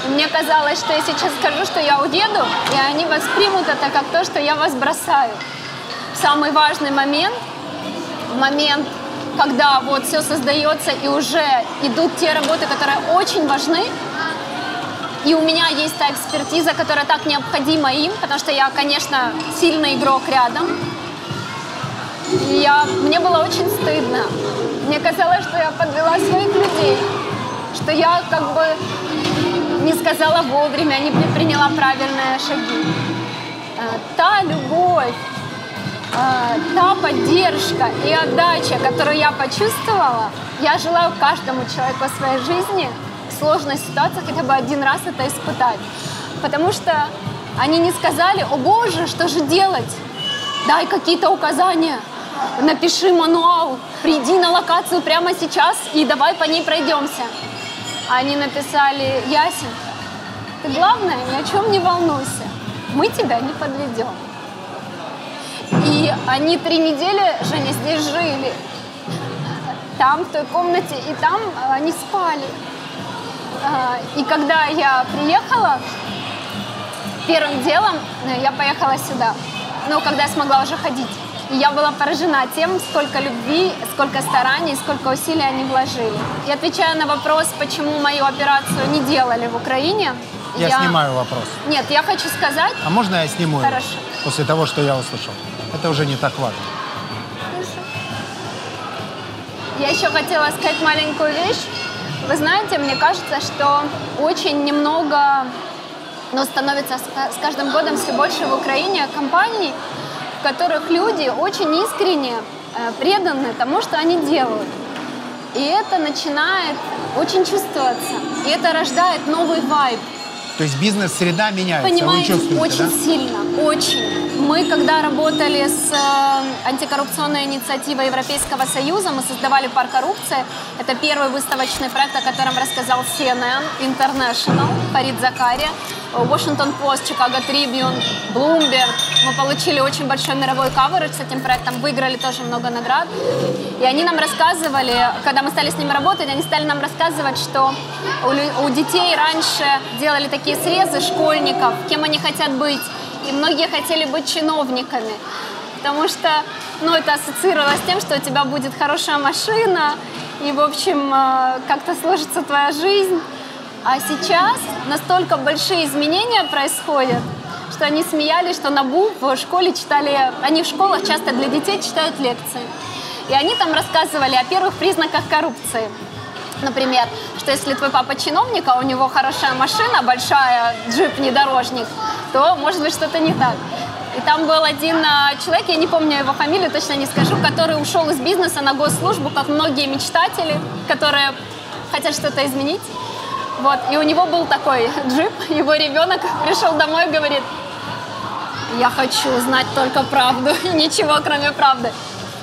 Мне казалось, что я сейчас скажу, что я уеду, и они воспримут это как то, что я вас бросаю. В самый важный момент, момент, когда вот все создается и уже идут те работы, которые очень важны, и у меня есть та экспертиза, которая так необходима им, потому что я, конечно, сильный игрок рядом. И я, мне было очень стыдно. Мне казалось, что я подвела своих людей, что я как бы не сказала вовремя, не предприняла правильные шаги. Э, Та любовь, э, та поддержка и отдача, которую я почувствовала, я желаю каждому человеку в своей жизни в сложной ситуации хотя бы один раз это испытать. Потому что они не сказали, о боже, что же делать? Дай какие-то указания. напиши мануал, приди на локацию прямо сейчас и давай по ней пройдемся. Они написали, Ясин, ты главное, ни о чем не волнуйся, мы тебя не подведем. И они три недели, Женя, здесь жили. Там, в той комнате, и там они спали. А, и когда я приехала, первым делом э, я поехала сюда. Ну, когда я смогла уже ходить. И я была поражена тем, сколько любви, сколько стараний, сколько усилий они вложили. И отвечая на вопрос, почему мою операцию не делали в Украине, Я, снимаю вопрос. Нет, я хочу сказать... А можно я сниму его? Хорошо. После того, что я услышал. Это уже не так важно. Я еще хотела сказать маленькую вещь. Вы знаете, мне кажется, что очень немного, но становится с каждым годом все больше в Украине компаний, в которых люди очень искренне э, преданы тому, что они делают. И это начинает очень чувствоваться. И это рождает новый вайб. То есть бизнес-среда меняется, Понимаете, вы чувствуете, очень да? сильно, очень. Мы, когда работали с э, антикоррупционной инициативой Европейского Союза, мы создавали парк коррупции. Это первый выставочный проект, о котором рассказал CNN International, Фарид Закария, Washington Post, Chicago Tribune, Bloomberg. Мы получили очень большой мировой каверидж с этим проектом, выиграли тоже много наград. И они нам рассказывали, когда мы стали с ними работать, они стали нам рассказывать, что у детей раньше делали такие срезы школьников, кем они хотят быть. И многие хотели быть чиновниками, потому что ну, это ассоциировалось с тем, что у тебя будет хорошая машина, и, в общем, э, как-то сложится твоя жизнь. А сейчас настолько большие изменения происходят, что они смеялись, что Набу в школе читали, они в школах часто для детей читают лекции. И они там рассказывали о первых признаках коррупции. Например, что если твой папа чиновник, а у него хорошая машина, большая джип-внедорожник, то может быть что-то не так. И там был один а, человек, я не помню его фамилию, точно не скажу, который ушел из бизнеса на госслужбу, как многие мечтатели, которые хотят что-то изменить. Вот, и у него был такой джип, его ребенок пришел домой и говорит, я хочу знать только правду, ничего кроме правды.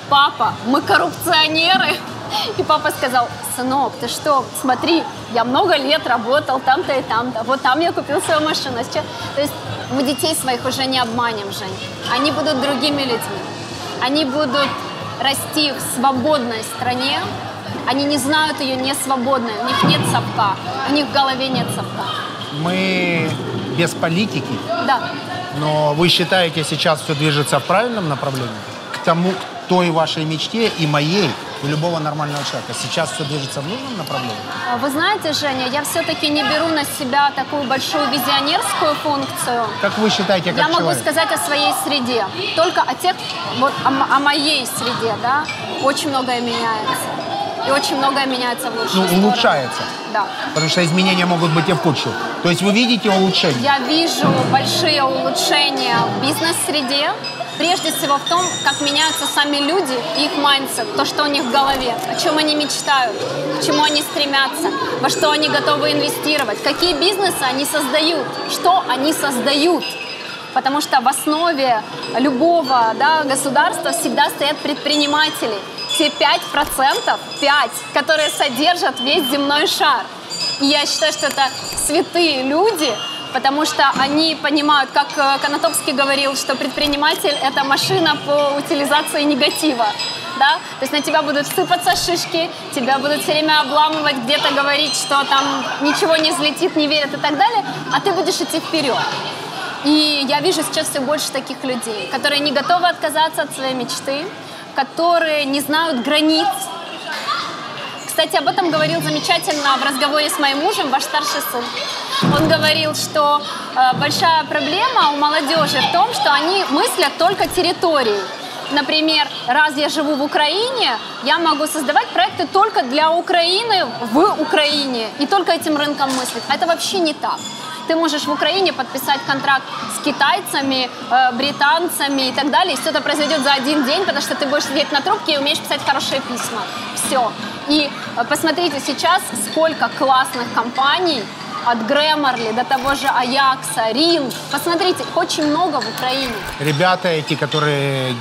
Папа, мы коррупционеры. И папа сказал, сынок, ты что, смотри, я много лет работал там-то и там-то. Вот там я купил свою машину. а сейчас- То есть мы детей своих уже не обманем, Жень. Они будут другими людьми. Они будут расти в свободной стране. Они не знают ее не свободной. У них нет совка. У них в голове нет совка. Мы без политики, Да. но вы считаете, сейчас все движется в правильном направлении? К тому, к той вашей мечте и моей, и любого нормального человека. Сейчас все движется в нужном направлении? А Вы знаете, Женя, я все-таки не беру на себя такую большую визионерскую функцию. Как вы считаете, как Я могу человек? сказать о своей среде. Только о тех, вот о, о моей среде, да, очень многое меняется. И очень многое меняется в лучшую Ну, сторону. улучшается. Да. Потому что изменения могут быть и в худшую. То есть вы видите улучшение? Я вижу большие улучшения в бизнес-среде. Прежде всего в том, как меняются сами люди и их mindset, то, что у них в голове, о чем они мечтают, к чему они стремятся, во что они готовы инвестировать, какие бизнесы они создают, что они создают. Потому что в основе любого да, государства всегда стоят предприниматели. Те 5%, 5, которые содержат весь земной шар. И я считаю, что это святые люди, потому что они понимают, как э, Конотопский говорил, что предприниматель – это машина по утилизации негатива. Да? То есть на тебя будут сыпаться шишки, тебя будут все время обламывать, где-то говорить, что там ничего не взлетит, не верят и так далее, а ты будешь идти вперед. И я вижу сейчас все больше таких людей, которые не готовы отказаться от своей мечты, которые не знают границ. Кстати, об этом говорил замечательно в разговоре с моим мужем ваш старший сын. Он говорил, что э, большая проблема у молодежи в том, что они мыслят только территорией. Например, раз я живу в Украине, я могу создавать проекты только для Украины в Украине и только этим рынком мыслить. Это вообще не так. Ты можешь в Украине подписать контракт с китайцами, э, британцами и так далее, и все это произойдет за один день, потому что ты будешь сидеть на трубке и умеешь писать хорошие письма. Все. И э, посмотрите сейчас, сколько классных компаний от Grammarly до того же Аякса, Ринг. Посмотрите, очень много в Украине. Ребята эти, которые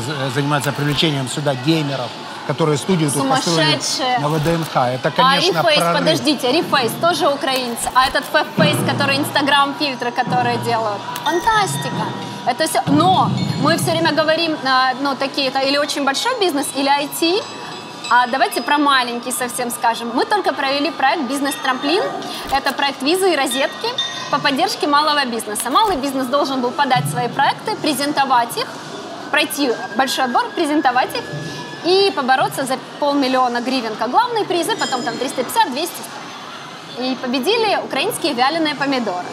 з- занимаются привлечением сюда геймеров, которые студию тут построили на ВДНХ. Это, конечно, а Reface, прорыв. подождите, Reface тоже украинцы. А этот Face, который Инстаграм фильтры, которые делают. Фантастика. Это все. Но мы все время говорим, а, ну, такие, это или очень большой бизнес, или IT. А давайте про маленький совсем скажем. Мы только провели проект «Бизнес-трамплин». Это проект визы и розетки по поддержке малого бизнеса. Малый бизнес должен был подать свои проекты, презентовать их, пройти большой отбор, презентовать их и побороться за полмиллиона гривен как главные призы, потом там 350, 200. И победили украинские вяленые помидоры.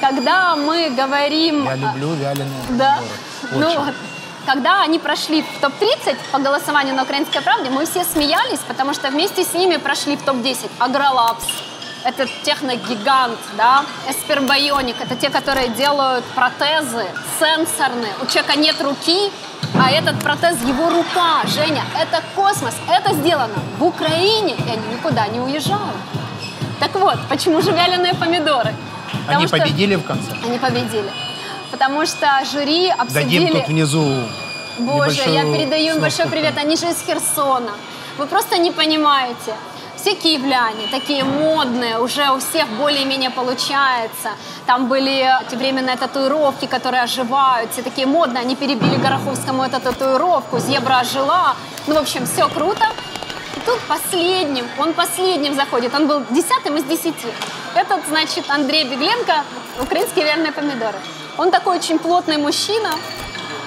Когда мы говорим... Я люблю вяленые Да. помидоры. Ну Очень. вот, когда они прошли в топ-30 по голосованию на «Украинской правде», мы все смеялись, потому что вместе с ними прошли в топ-10 Агролапс, это техногигант, да, Эспербайоник, это те, которые делают протезы сенсорные. У человека нет руки, а этот протез его рука, Женя, это космос, это сделано в Украине, и они никуда не уезжают. Так вот, почему же вяленые помидоры? Потому Они что- победили в конце? Они победили. Потому что жюри обсудили... Дадим тут внизу Боже, я передаю им большой привет. Они же из Херсона. Вы просто не понимаете. Все киевляне, такие модные, уже у всех более-менее получается. Там были временные татуировки, которые оживают, все такие модные. Они перебили Гороховскому эту татуировку, зебра ожила. Ну, в общем, все круто. И тут последним, он последним заходит, он был десятым из десяти. Этот, значит, Андрей Бегленко, украинские вяленые помидоры. Он такой очень плотный мужчина,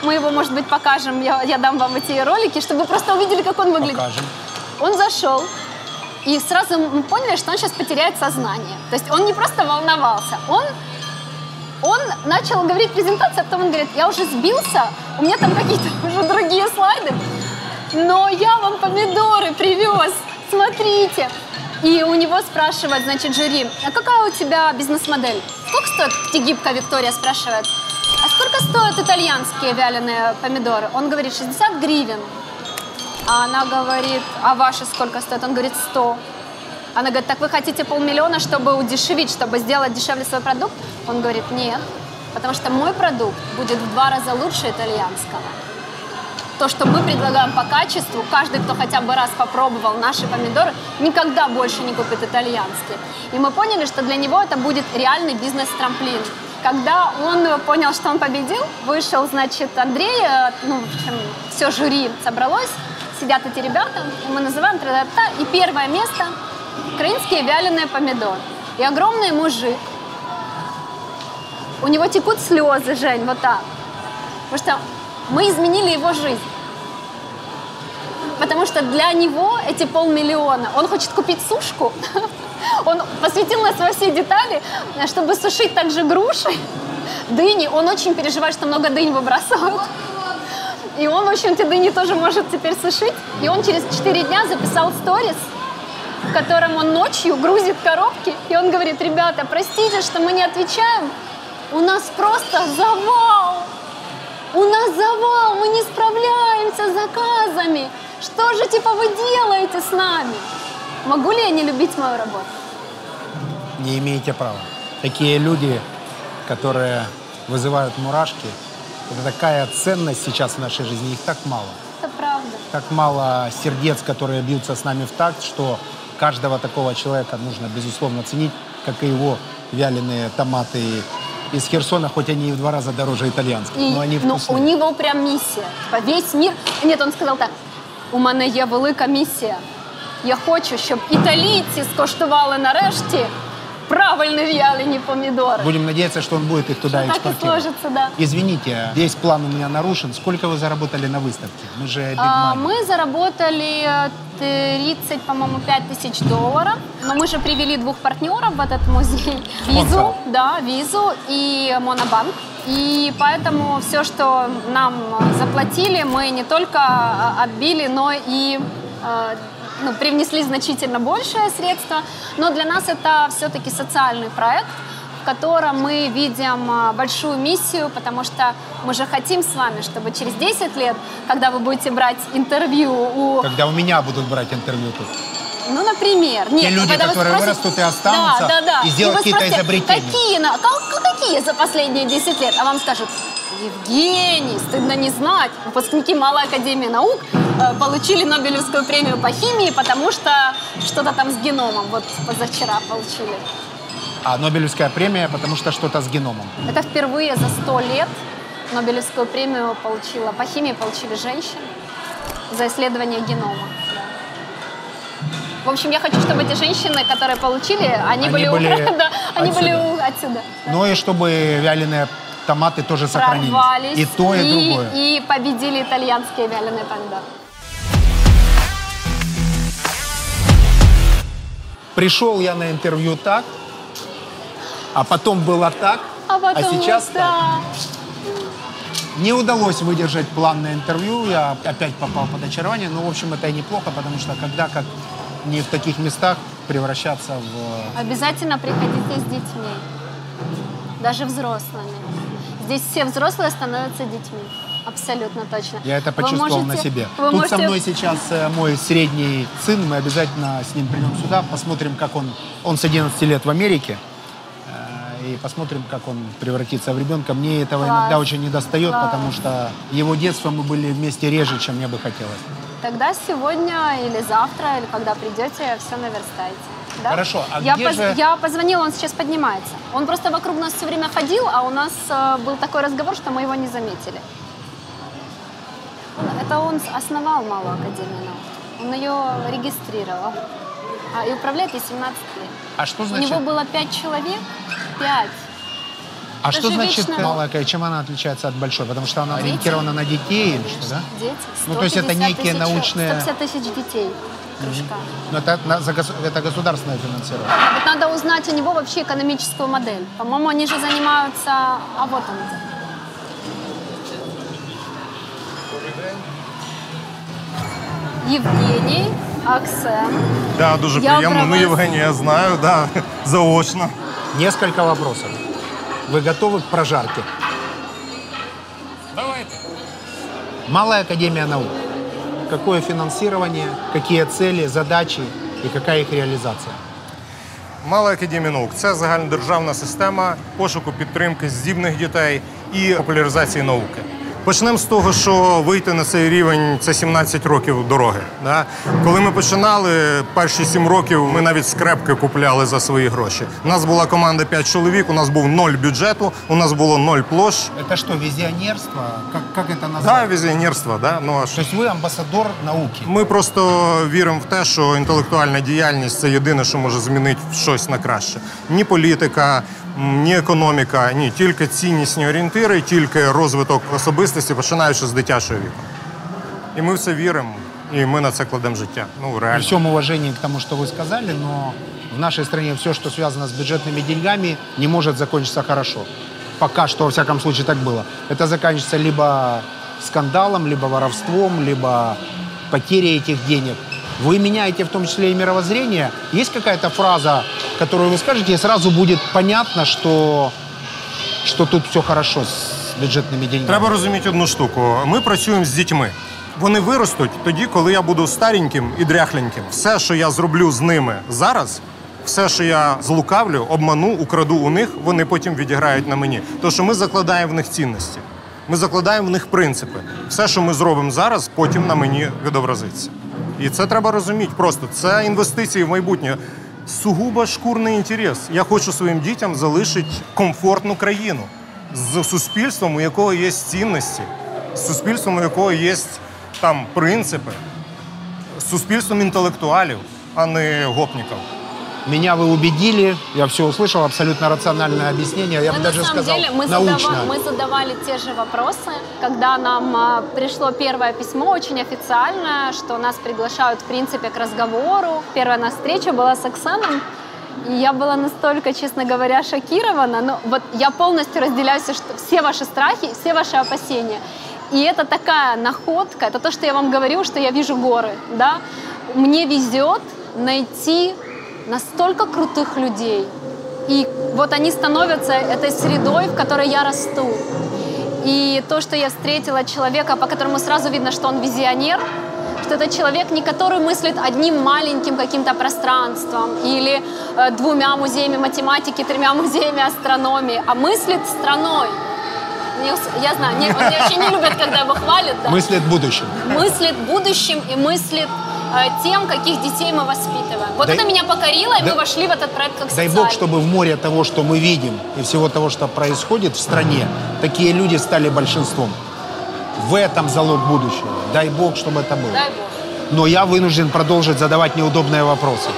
мы его, может быть, покажем, я, я дам вам эти ролики, чтобы вы просто увидели, как он выглядит. Покажем. Он зашел, и сразу мы поняли, что он сейчас потеряет сознание. То есть он не просто волновался, он, он начал говорить презентацию, а потом он говорит, я уже сбился, у меня там какие-то уже другие слайды, но я вам помидоры привез, смотрите. И у него спрашивает, значит, жюри, а какая у тебя бизнес-модель? Сколько стоит птигибка, Виктория спрашивает. А сколько стоят итальянские вяленые помидоры? Он говорит, 60 гривен. А она говорит, а ваши сколько стоят? Он говорит, 100. Она говорит, так вы хотите полмиллиона, чтобы удешевить, чтобы сделать дешевле свой продукт? Он говорит, нет, потому что мой продукт будет в два раза лучше итальянского. То, что мы предлагаем по качеству, каждый, кто хотя бы раз попробовал наши помидоры, никогда больше не купит итальянские. И мы поняли, что для него это будет реальный бизнес-трамплин. Когда он понял, что он победил, вышел, значит, Андрей, э, ну, в общем, все жюри собралось, сидят эти ребята, и мы называем тра-та-та, и первое место – украинские вяленые помидоры. И огромный мужик, у него текут слезы, Жень, вот так. Потому что мы изменили его жизнь. Потому что для него эти полмиллиона, он хочет купить сушку, он посвятил нас во все детали, чтобы сушить также груши, дыни. Он очень переживает, что много дынь выбрасывают. И он, в общем, эти дыни тоже может теперь сушить. И он через 4 дня записал сторис, в котором он ночью грузит коробки. И он говорит, ребята, простите, что мы не отвечаем. У нас просто завал. У нас завал, мы не справляемся с заказами. Что же, типа, вы делаете с нами? Могу ли я не любить мою работу? Не имеете права. Такие люди, которые вызывают мурашки, это такая ценность сейчас в нашей жизни, их так мало. Это правда. Так мало сердец, которые бьются с нами в такт, что каждого такого человека нужно, безусловно, ценить, как и его вяленые томаты из Херсона, хоть они и в два раза дороже итальянских, І, но они ну, вкусные. у нього прям місія. Типа, весь мір. Ні, він сказав так: у мене є велика місія. Я хочу, щоб італійці скоштували нарешті правильні в'ялені помідори. Будем надеяться, что он будет их туда Так і экспортировать. сложиться, да. Извините, весь план у меня нарушен. Сколько вы заработали на выставке? Мы же Big А, Money. Мы заработали э, 30, по-моему, 5 тысяч долларов. Но мы же привели двух партнеров в этот музей. Визу, Спонсоров. да, Визу и Монобанк. И поэтому все, что нам э, заплатили, мы не только э, отбили, но и э, ну, привнесли значительно большее средство. Но для нас это все-таки социальный проект, в котором мы видим а, большую миссию, потому что мы же хотим с вами, чтобы через 10 лет, когда вы будете брать интервью у... Когда у меня будут брать интервью тут. Ну, например. Нет, люди, когда вы которые спросите- вырастут и останутся, да, да, да. и сделают вы какие-то изобретения. Какие, на- ка- какие за последние 10 лет? А вам скажут, Евгений, стыдно не знать. Выпускники Малой Академии Наук э, получили Нобелевскую премию по химии, потому что что-то там с геномом. Вот позавчера получили. А Нобелевская премия, потому что что-то с геномом. Это впервые за сто лет Нобелевскую премию получила по химии получили женщины за исследование генома. В общем, я хочу, чтобы эти женщины, которые получили, они, Они были, были да, они были отсюда. Ну и чтобы вяленые томаты тоже сохранились. И то, и, другое. и победили итальянские вяленые помидоры. Пришел я на интервью так, а потом было так, А потом сейчас вот так. Не удалось выдержать план на интервью, я опять попал под очарование, но, в общем, это и неплохо, потому что когда, как не в таких местах, превращаться в... Обязательно приходите с детьми, даже взрослыми. Здесь все взрослые становятся детьми. Абсолютно точно. Я это Вы почувствовал на можете- себе. вы Тут со можете- мной сейчас э, мой средний сын, мы обязательно с ним придем сюда, посмотрим, как он... Он с 11 лет в Америке, э, и посмотрим, как он превратится в ребенка. Мне этого Класс. иногда очень не достает, Класс. потому что его детство мы были вместе реже, чем мне бы хотелось. Тогда сегодня или завтра, или когда придете, все наверстаете. Да? Хорошо, а я, где же- я позвонила, он сейчас поднимается. Он просто вокруг нас все время ходил, а у нас э, был такой разговор, что мы его не заметили. Это он основал Малую Академию наук. Он ее регистрировал. А, и управляет ей 17 лет. А что У значит... него было 5 человек. 5. А Это что же значит вечно- малая, какая- чем она отличается от большой? Потому что она Дети. ориентирована на детей или что, да? Дети. Ну, то есть это 150 некие тысяч- научные- 150 тысяч детей кружка. Но это, на- за гос- это государственное финансирование. Вот надо узнать у него вообще экономическую модель. По-моему, они же занимаются... А вот он где. Євгеній, Аксен. Да, дуже Я приємно. про Ну, вас- Євгенія знаю, да, заочно. Несколько вопросов. Вы готовы к прожарке? Давайте. Малая Академия наук. Какое финансирование, какие цели, задачи и какая их реализация? Мала академія наук це загальнодержавна система пошуку підтримки здібних дітей і популяризації науки. Почнемо з того, що вийти на цей рівень це 17 років дороги. Да? Коли ми починали перші 7 років, ми навіть скрепки купляли за свої гроші. У нас була команда 5 чоловік, у нас був ноль бюджету, у нас було ноль площ. Это что, визионерство? Как, как это Да, назвать? візіонерство, да? ну, а що? То есть вы амбассадор науки. Ми просто віримо в те, що інтелектуальна діяльність це єдине, що може змінити щось на краще. Ні політика, м, ні економіка, ні, тільки ціннісні орієнтири, тільки розвиток особистості, починаючи з дитячого віку. І ми в це віримо, і ми на це кладемо життя. Ну, При реально. всем уважении к тому, что вы сказали, но в нашей стране все, что связано с бюджетными деньгами, не может закончиться хорошо. Пока что, во всяком случае, так было. Это заканчивается либо скандалом, либо воровством, либо потерей этих денег. Вы меняете в том числе и мировоззрение. Есть какая-то фраза, которую вы скажете, и сразу будет понятно, что, что тут все хорошо с бюджетными деньгами? Треба розуміти одну штуку. Ми працюємо з дітьми. Вони виростуть тоді, коли я буду стареньким і дряхленьким. Все, що я зроблю з ними зараз, все, що я злукавлю, обману, украду у них, вони потім відіграють на мені. Тому що ми закладаємо в них цінності. Ми закладаємо в них принципи. Все, що ми зробимо зараз, потім на мені відобразиться. І це треба розуміти просто. Це інвестиції в майбутнє. Сугубо шкурний інтерес. Я хочу своїм дітям залишити комфортну країну з суспільством, у якого є цінності, з суспільством, у якого є там принципи, з суспільством інтелектуалів, а не гопників. Меня вы убедили, я все услышал, абсолютно рациональное объяснение, я бы Ну, даже самом сказал, деле мы, научно. задава- мы задавали те же вопросы, когда нам а, пришло первое письмо, очень официальное, что нас приглашают, в принципе, к разговору. Первая наша встреча была с Оксаном, и я была настолько, честно говоря, шокирована. Но вот я полностью разделяю все, что, все ваши страхи, все ваши опасения. И это такая находка, это то, что я вам говорю, что я вижу горы, да. Мне везет найти настолько крутых людей, и вот они становятся этой средой, в которой я расту. И то, что я встретила человека, по которому сразу видно, что он визионер, что это человек, не который мыслит одним маленьким каким-то пространством или э, двумя музеями математики, тремя музеями астрономии, а мыслит страной. Не Я знаю, не, вот вообще не любят, когда его хвалят. Да. Мыслит будущим. Мыслит будущим и мыслит э, тем, каких детей мы воспитываем. Вот Дай- это меня покорило, и Да- мы вошли в этот проект как Дай социальный. бог, чтобы в море того, что мы видим, и всего того, что происходит в стране, такие люди стали большинством. В этом залог будущего. Дай бог, чтобы это было. Дай бог. Но я вынужден продолжить задавать неудобные вопросы.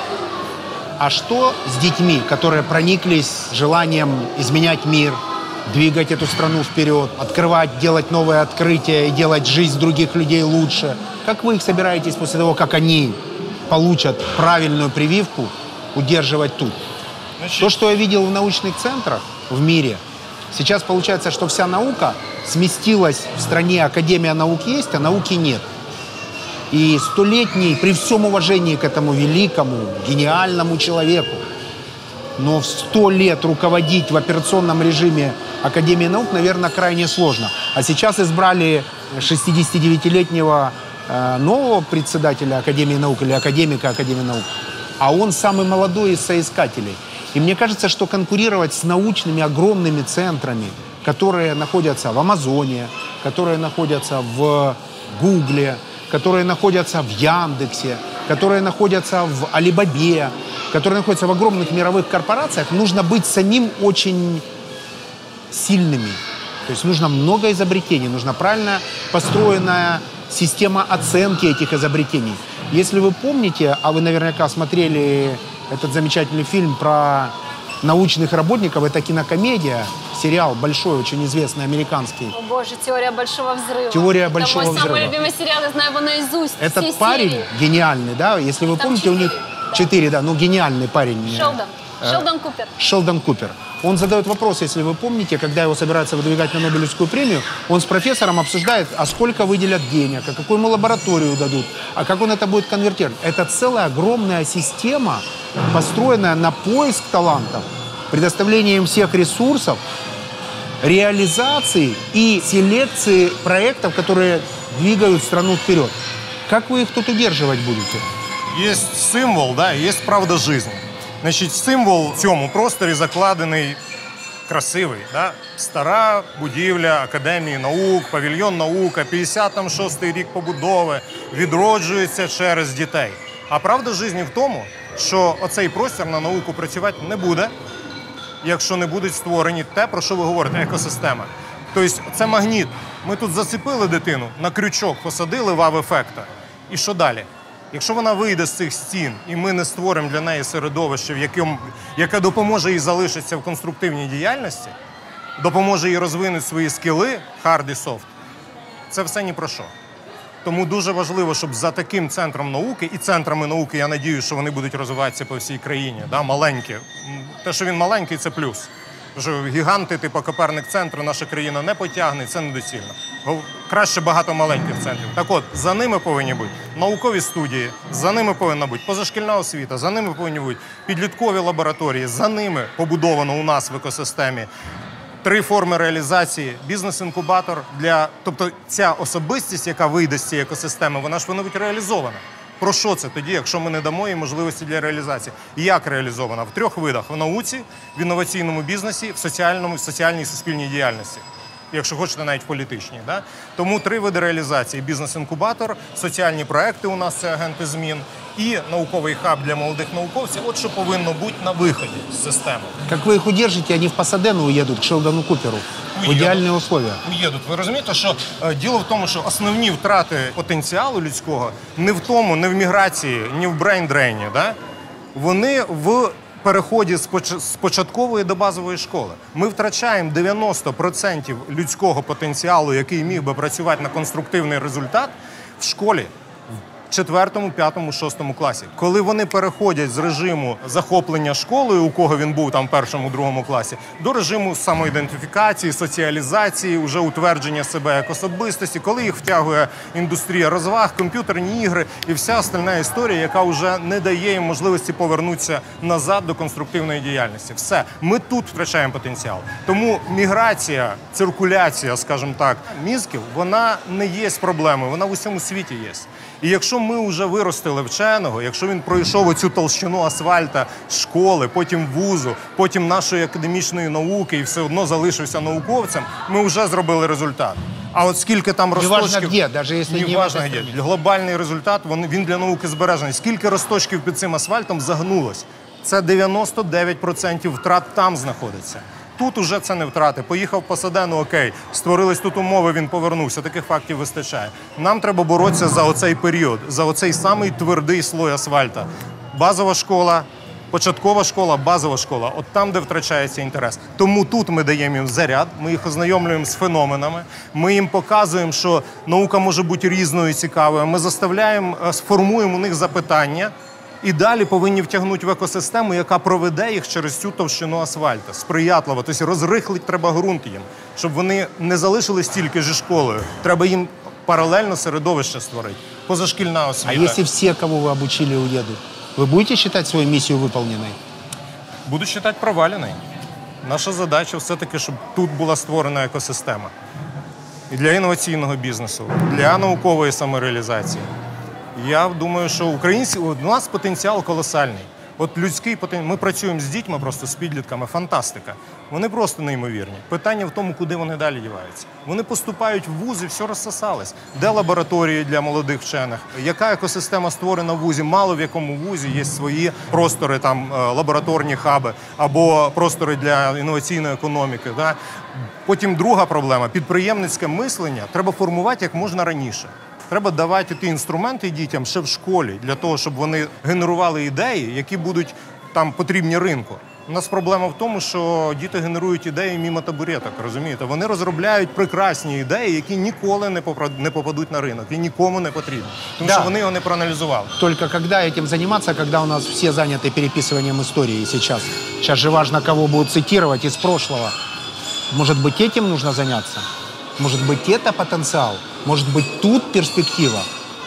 А что с детьми, которые прониклись желанием изменять мир, двигать эту страну вперед, открывать, делать новые открытия и делать жизнь других людей лучше? Как вы их собираетесь после того, как они получат правильную прививку, удерживать тут? То, что я видел в научных центрах в мире, сейчас получается, что вся наука сместилась в стране, Академия наук есть, а науки нет. И столетний, при всем уважении к этому великому, гениальному человеку, но в сто лет руководить в операционном режиме Академии наук, наверное, крайне сложно. А сейчас избрали 69-летнего э, нового председателя Академии наук или академика Академии наук, а он самый молодой из соискателей. И мне кажется, что конкурировать с научными огромными центрами, которые находятся в Амазоне, которые находятся в Гугле, которые находятся в Яндексе, которые находятся в Алибабе, которые находятся в огромных мировых корпорациях, нужно быть самим очень сильными. То есть нужно много изобретений, нужна правильно построенная система оценки этих изобретений. Если вы помните, а вы наверняка смотрели этот замечательный фильм про научных работников, это кинокомедия, сериал большой, очень известный, американский. О боже, теория большого взрыва. Теория Это большого мой взрыва. самый любимый сериал, я знаю его наизусть. Этот все парень серии. гениальный, да, если вы Там помните, у них четыре, да, ну гениальный парень. Шелдон. Э, Шелдон Купер. Шелдон Купер. Он задает вопрос, если вы помните, когда его собираются выдвигать на Нобелевскую премию, он с профессором обсуждает, а сколько выделят денег, а какую ему лабораторию дадут, а как он это будет конвертировать. Это целая огромная система, построенная на поиск талантов, предоставление им всех ресурсов, реализации и селекции проектов, которые двигают страну вперед. Как вы их тут удерживать будете? Є символ, да, є правда жизни. Значить, символ в цьому просторі закладений красивий. Да? Стара будівля Академії наук, павільйон наука, 56-й рік побудови, відроджується через дітей. А правда жизни в тому, що оцей простір на науку працювати не буде, якщо не будуть створені те, про що ви говорите, екосистема. Тобто це магніт. Ми тут зацепили дитину, на крючок посадили вав-ефекта. І що далі? Якщо вона вийде з цих стін, і ми не створимо для неї середовище, в якому, яке допоможе їй залишитися в конструктивній діяльності, допоможе їй розвинути свої скіли, hard і soft, це все ні про що. Тому дуже важливо, щоб за таким центром науки і центрами науки, я надію, що вони будуть розвиватися по всій країні. Да, маленькі. Те, що він маленький, це плюс. Що гіганти, типу Коперник центру, наша країна не потягне, це недоцільно. Краще багато маленьких центрів. Так от, за ними повинні бути наукові студії, за ними повинна бути позашкільна освіта, за ними повинні бути підліткові лабораторії, за ними побудовано у нас в екосистемі три форми реалізації: бізнес-інкубатор для, тобто ця особистість, яка вийде з цієї екосистеми, вона ж повинна бути реалізована. Про що це тоді, якщо ми не дамо їй можливості для реалізації? Як реалізована? В трьох видах: в науці, в інноваційному бізнесі, в соціальному, в соціальній і суспільній діяльності. Якщо хочете, навіть в політичній. Да? Тому три види реалізації: бізнес-інкубатор, соціальні проекти у нас це агенти змін, і науковий хаб для молодих науковців. От що повинно бути на виході з системи. Как вы их удержите, они в Пасадену уедут к Шелдону Куперу. В идеальные условия. уїдуть. Ви розумієте, що е, діло в тому, що основні втрати потенціалу людського не в тому, не в міграції, ні в brain drain і, да? вони в переході з поч- з початкової до базової школи. Ми втрачаємо 90% людського потенціалу, який міг би працювати на конструктивний результат в школі. Четвертому, п'ятому, шостому класі, коли вони переходять з режиму захоплення школою, у кого він був там в першому, другому класі, до режиму самоідентифікації, соціалізації, уже утвердження себе як особистості, коли їх втягує індустрія розваг, комп'ютерні ігри і вся остальна історія, яка вже не дає їм можливості повернутися назад до конструктивної діяльності. Все, ми тут втрачаємо потенціал. Тому міграція, циркуляція, скажімо так, мізків, вона не є проблемою, вона в усьому світі є. І якщо ми вже виростили вченого, якщо він пройшов оцю толщину асфальта школи, потім вузу, потім нашої академічної науки і все одно залишився науковцем, ми вже зробили результат. А от скільки там росточків... где, даже если не в де. Глобальний результат, він, він для науки збережений. Скільки росточків під цим асфальтом загнулось? Це 99% втрат там знаходиться. Тут уже це не втрати. Поїхав по Садену, окей, створились тут умови, він повернувся. Таких фактів вистачає. Нам треба боротися за оцей період, за оцей самий твердий слой асфальта. Базова школа, початкова школа, базова школа. От там, де втрачається інтерес. Тому тут ми даємо їм заряд, ми їх ознайомлюємо з феноменами. Ми їм показуємо, що наука може бути різною і цікавою. Ми заставляємо, е, сформуємо у них запитання І далі повинні втягнути в екосистему, яка проведе їх через цю товщину асфальту. Сприятливо. Тобто розрихлить треба ґрунт їм, щоб вони не залишились тільки зі школою. Треба їм паралельно середовище створити. Позашкільна А освіта. если все, кого вы обучили, уедут? Вы будете считать свою миссию выполненной? Буду вважати провалений. Наша задача все-таки, щоб тут була створена екосистема. І для інноваційного бізнесу, для наукової самореалізації. Я думаю, що українці у нас потенціал колосальний. От людський потенціал. Ми працюємо з дітьми, просто з підлітками. Фантастика. Вони просто неймовірні. Питання в тому, куди вони далі діваються. Вони поступають в вузи, все розсосалось. Де лабораторії для молодих вчених? Яка екосистема створена в вузі? Мало в якому вузі є свої простори, там е, лабораторні хаби або простори для інноваційної економіки. Да? Потім друга проблема підприємницьке мислення треба формувати як можна раніше. Треба давати ті інструменти дітям ще в школі для того, щоб вони генерували ідеї, які будуть там потрібні ринку. У нас проблема в тому, що діти генерують ідеї мімо табуреток, розумієте? Вони розробляють прекрасні ідеї, які ніколи не попра- не попадуть на ринок і нікому не потрібні. Тому Да. що вони його не проаналізували. Только когда этим заниматься, когда у нас все заняты переписыванием истории сейчас? Сейчас же важно, кого будут цитировать из прошлого. Может быть, этим нужно заняться? Может быть, это потенциал? Может быть, тут перспектива?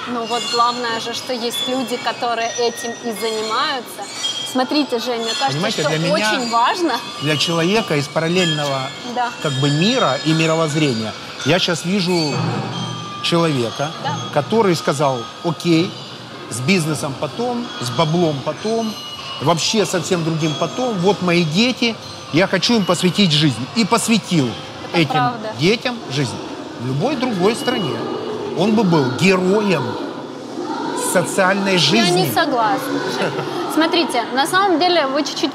Ну вот главное же, что есть люди, которые этим и занимаются. Смотрите, Жень, мне кажется, Понимаете, что для меня- очень важно. Для человека из параллельного Да. как бы мира и мировоззрения. Я сейчас вижу человека, Да. который сказал, окей, с бизнесом потом, с баблом потом, вообще совсем другим потом, вот мои дети, я хочу им посвятить жизнь. И посвятил Это этим правда. детям жизнь. В любой другой стране он бы был героем социальной Я жизни. не согласна. Смотрите, на самом деле вы чуть-чуть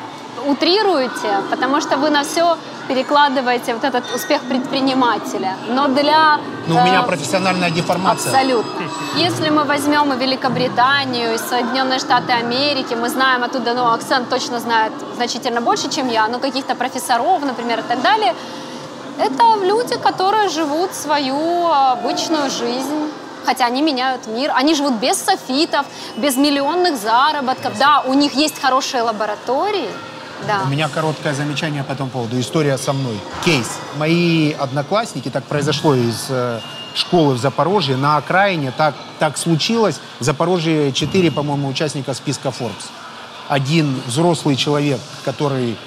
утрируете, потому что вы на все перекладываете вот этот успех предпринимателя. Но для... Но Ну, у меня э, профессиональная деформация. Абсолютно. Если мы возьмем и Великобританию, и Соединенные Штаты Америки, мы знаем оттуда, ну, акцент точно знает значительно больше, чем я, ну, каких-то профессоров, например, и так далее. Это люди, которые живут свою обычную жизнь. Хотя они меняют мир. Они живут без софитов, без миллионных заработков. Да, у них есть хорошие лаборатории. Да. У меня короткое замечание по этому поводу. История со мной. Кейс. Мои одноклассники, так произошло из э, школы в Запорожье, на окраине, так, так случилось. В Запорожье четыре, по-моему, участника списка Forbes. Один взрослый человек, который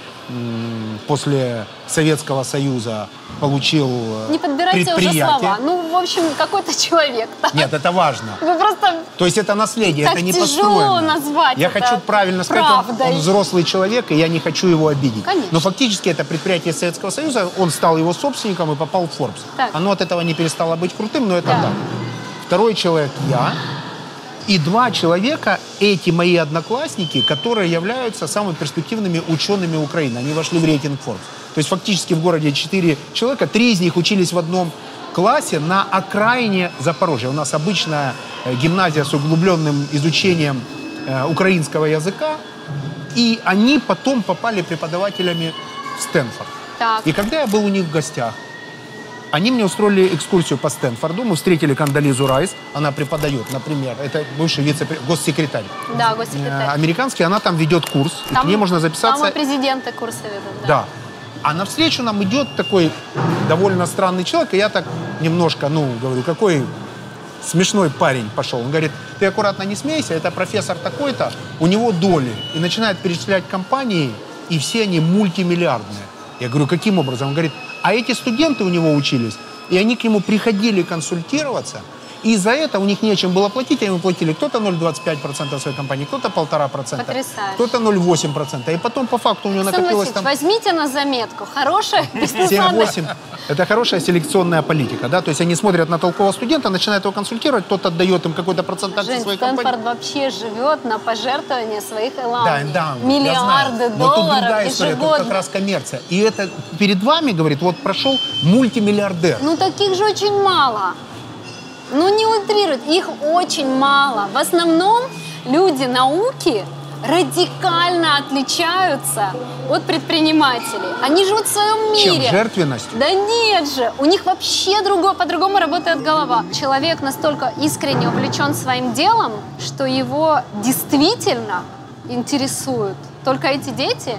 после Советского Союза получил э, Не подбирайте уже предприятие. слова. Ну, в общем, какой-то человек. да. Нет, это важно. Вы просто То есть это наследие, Так это не тяжело построено. назвать Я это хочу правильно сказать, он, правдой. он взрослый человек, и я не хочу его обидеть. Конечно. Но фактически это предприятие Советского Союза, он стал его собственником и попал в Forbes. Так. Оно от этого не перестало быть крутым, но это Да. так. Второй человек я. И два человека, эти мои одноклассники, которые являются самыми перспективными учеными Украины. Они вошли в рейтинг Forbes. То есть фактически в городе четыре человека, три из них учились в одном классе на окраине Запорожья. У нас обычная э, гимназия с углубленным изучением э, украинского языка. И они потом попали преподавателями в Стэнфорд. Так. И когда я был у них в гостях, они мне устроили экскурсию по Стэнфорду. Мы встретили Кандализу Райс. Она преподает, например, это бывший вице-госсекретарь Да, э, госсекретарь. американский. Она там ведет курс. и к ней можно записаться. Там и президенты курсы ведут. Да. А навстречу нам идет такой довольно странный человек, и я так немножко, ну, говорю, какой смешной парень пошел. Он говорит, ты аккуратно не смейся, это профессор такой-то, у него доли. И начинает перечислять компании, и все они мультимиллиардные. Я говорю, каким образом? Он говорит, а эти студенты у него учились, и они к нему приходили консультироваться, И за это у них нечем было платить, они платили кто-то 0,25% своей компании, кто-то 1,5%, Потрясающе. кто-то 0,8%. И потом по факту у него Александр накопилось там возьмите на заметку. Хорошая бизнес-модель. 7-8. Это хорошая селекционная политика, да, то есть они смотрят на толкового студента, начинают его консультировать, тот отдает им какой-то процент акций своей Стэнфорд компании. вообще живет на пожертвования своих Да, эланов. да, я Миллиарды знаю. Но тут долларов другая история, тут как раз коммерция. И это перед вами, говорит, вот прошел мультимиллиардер. Ну таких же очень мало. Ну не утрируют, их очень мало. В основном люди науки радикально отличаются от предпринимателей. Они живут в своем Чем? мире. Жертвенностью? Да нет же, у них вообще другое, по-другому работает голова. Человек настолько искренне увлечен своим делом, что его действительно интересуют только эти дети,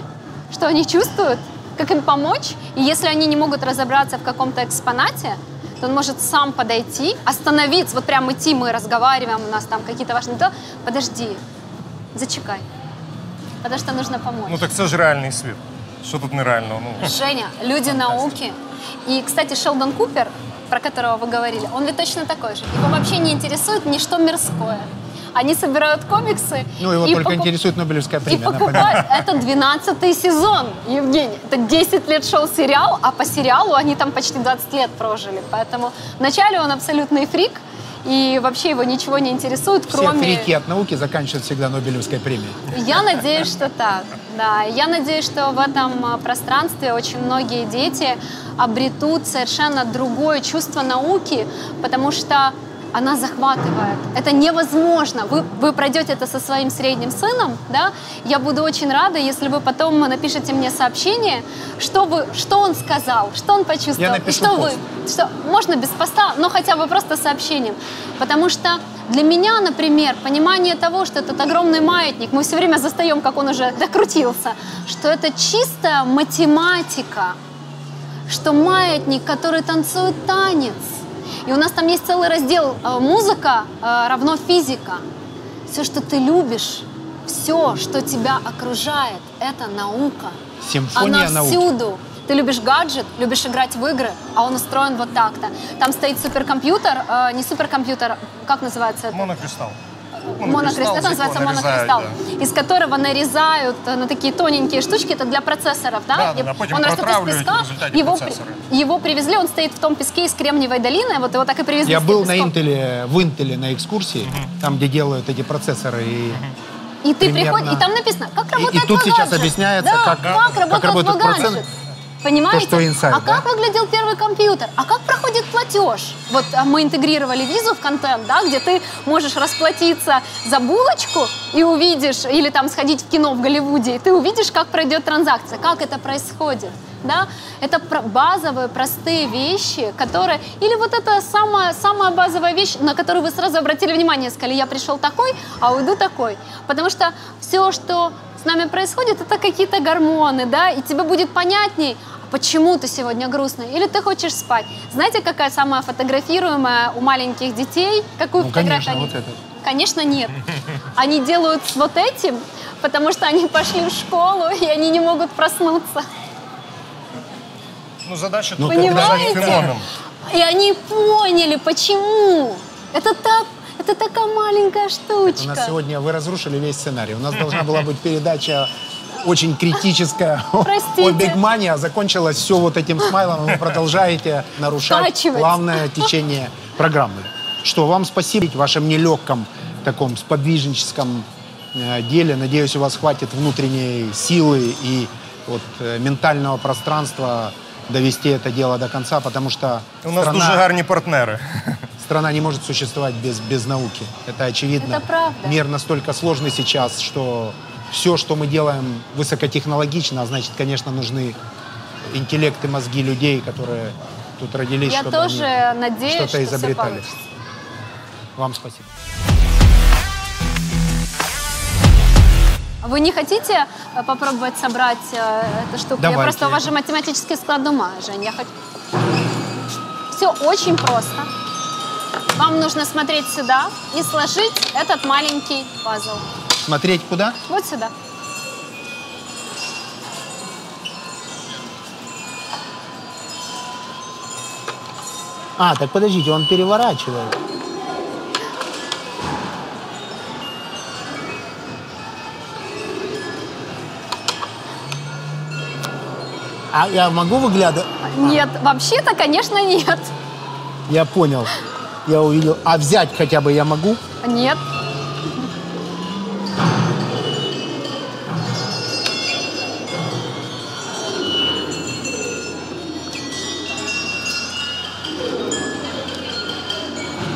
что они чувствуют, как им помочь, и если они не могут разобраться в каком-то экспонате, то он может сам подойти, остановиться, вот прям идти, мы разговариваем, у нас там какие-то важные дела. Подожди, зачекай, потому что нужно помочь. Ну так це ж реальний світ. Що тут нереального? Ну, Женя, люди науки. И, кстати, Шелдон Купер, про которого вы говорили, он ведь точно такой же. Его вообще не интересует ничто мирское. Они собирают комиксы. Ну, его и только покуп- интересует Нобелевская И премия, напоминаю. покупают. Это 12 сезон, Евгений. Это 10 лет шел сериал, а по сериалу они там почти 20 лет прожили. Поэтому вначале он абсолютный фрик, и вообще его ничего не интересует, Все кроме... фрики от науки заканчивают всегда Нобелевской премией. Я надеюсь, что так. Да, я надеюсь, что в этом а, пространстве очень многие дети обретут совершенно другое чувство науки, потому что она захватывает. Это невозможно. Вы, вы пройдете это со своим средним сыном, да? Я буду очень рада, если вы потом напишите мне сообщение, что, вы, что он сказал, что он почувствовал. Я и напишу что пост. вы, что, можно без поста, но хотя бы просто сообщением. Потому что для меня, например, понимание того, что этот огромный маятник, мы все время застаем, как он уже докрутился, что это чистая математика, что маятник, который танцует танец. И у нас там есть целый раздел э, «Музыка э, равно физика». Все, что ты любишь, все, что тебя окружает, это наука. Симфония Она науки. всюду. Ты любишь гаджет, любишь играть в игры, а он устроен вот так-то. Там стоит суперкомпьютер, э, не суперкомпьютер, как называется это? Монокристал. Монокристалл, это якого называется монокристалл, из которого нарезают э, на такие тоненькие штучки, это для процессоров, да? Да, да, И да, потом он растет из песка, его, его привезли, он стоит в том песке из Кремниевой долины, вот его так и привезли. Я был тем на песком. Интеле, в Интеле на экскурсии, там, где делают эти процессоры. И И ты примерно. приходишь, и там написано, как работает и тут твой сейчас объясняется, Да, как- как, как работает гаджет. Понимаете? То, что inside, а да? как выглядел первый компьютер? А как проходит платеж? Вот а, мы интегрировали визу в контент, да, где ты можешь расплатиться за булочку и увидишь, или там сходить в кино в Голливуде, и ты увидишь, как пройдет транзакция, как это происходит. Да? Это базовые, простые вещи, которые... Или вот это самая, самая базовая вещь, на которую вы сразу обратили внимание, сказали, я пришел такой, а уйду такой. Потому что все, что с нами происходит, это какие-то гормоны, да, и тебе будет понятней, почему ты сегодня грустный, или ты хочешь спать. Знаете, какая самая фотографируемая у маленьких детей? Какую Ну, фотографию конечно, они- вот этот. Конечно, нет. Они делают с вот этим, потому что они пошли в школу, и они не могут проснуться. Ну, задача Ну, тут Понимаете? И они поняли, почему. Это так, это такая маленькая у штучка. нас сегодня вы разрушили весь сценарий. У нас должна была быть передача очень критическая о Простите. Бигмане, а закончилось все вот этим смайлом, и вы продолжаете нарушать Скачивать. плавное течение программы. Что, вам спасибо в вашем нелегком таком сподвижническом э, деле. Надеюсь, у вас хватит внутренней силы и вот э, ментального пространства довести это дело до конца, потому что У нас страна, дуже гарні партнери. страна не может существовать без, без науки. Это очевидно. Это правда. Мир настолько сложный сейчас, что все, что мы делаем высокотехнологично, а значит, конечно, нужны интеллект и мозги людей, которые тут родились, Я чтобы тоже они надеюсь, что-то что изобретали. Вам спасибо. Вы не хотите э, попробовать собрать э, эту штуку? Я Давайте. просто у вас же математический склад ума, Жень. Я хочу... Все очень просто. Вам нужно смотреть сюда и сложить этот маленький пазл. Смотреть куда? Вот сюда. А, так подождите, он переворачивает. А я могу выглядывать? Нет, а. вообще-то, конечно, нет. Я понял. Я увидел. А взять хотя бы я могу? Нет.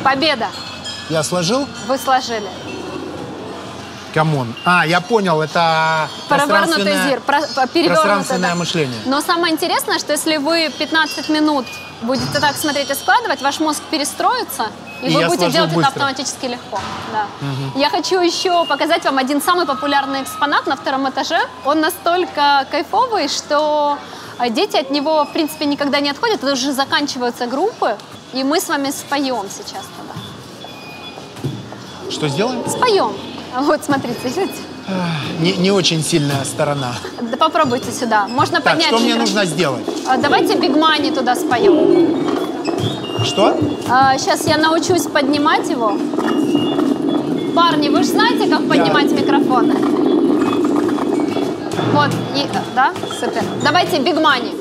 Победа. Я сложил? Вы сложили. Come on. А, я понял, это Перевернутый зир. про- пространственное да. мышление. Но самое интересное, что если вы 15 минут будете так смотреть и складывать, ваш мозг перестроится, и, И вы будете делать это быстро. автоматически легко. Да. Я хочу еще показать вам один самый популярный экспонат на втором этаже. Он настолько кайфовый, что э, дети от него, в принципе, никогда не отходят. Это уже заканчиваются группы, и мы с вами споем сейчас тогда. Что сделаем? Споем. Вот, смотрите, видите? Не, не очень сильная сторона. Да попробуйте сюда. Можно Так, поднять что мне нужно сделать? А, Давайте Big Money туда споем. Что? сейчас я научусь поднимать его. Парни, вы же знаете, как поднимать микрофоны? Вот, и, да, супер. Давайте Big Money.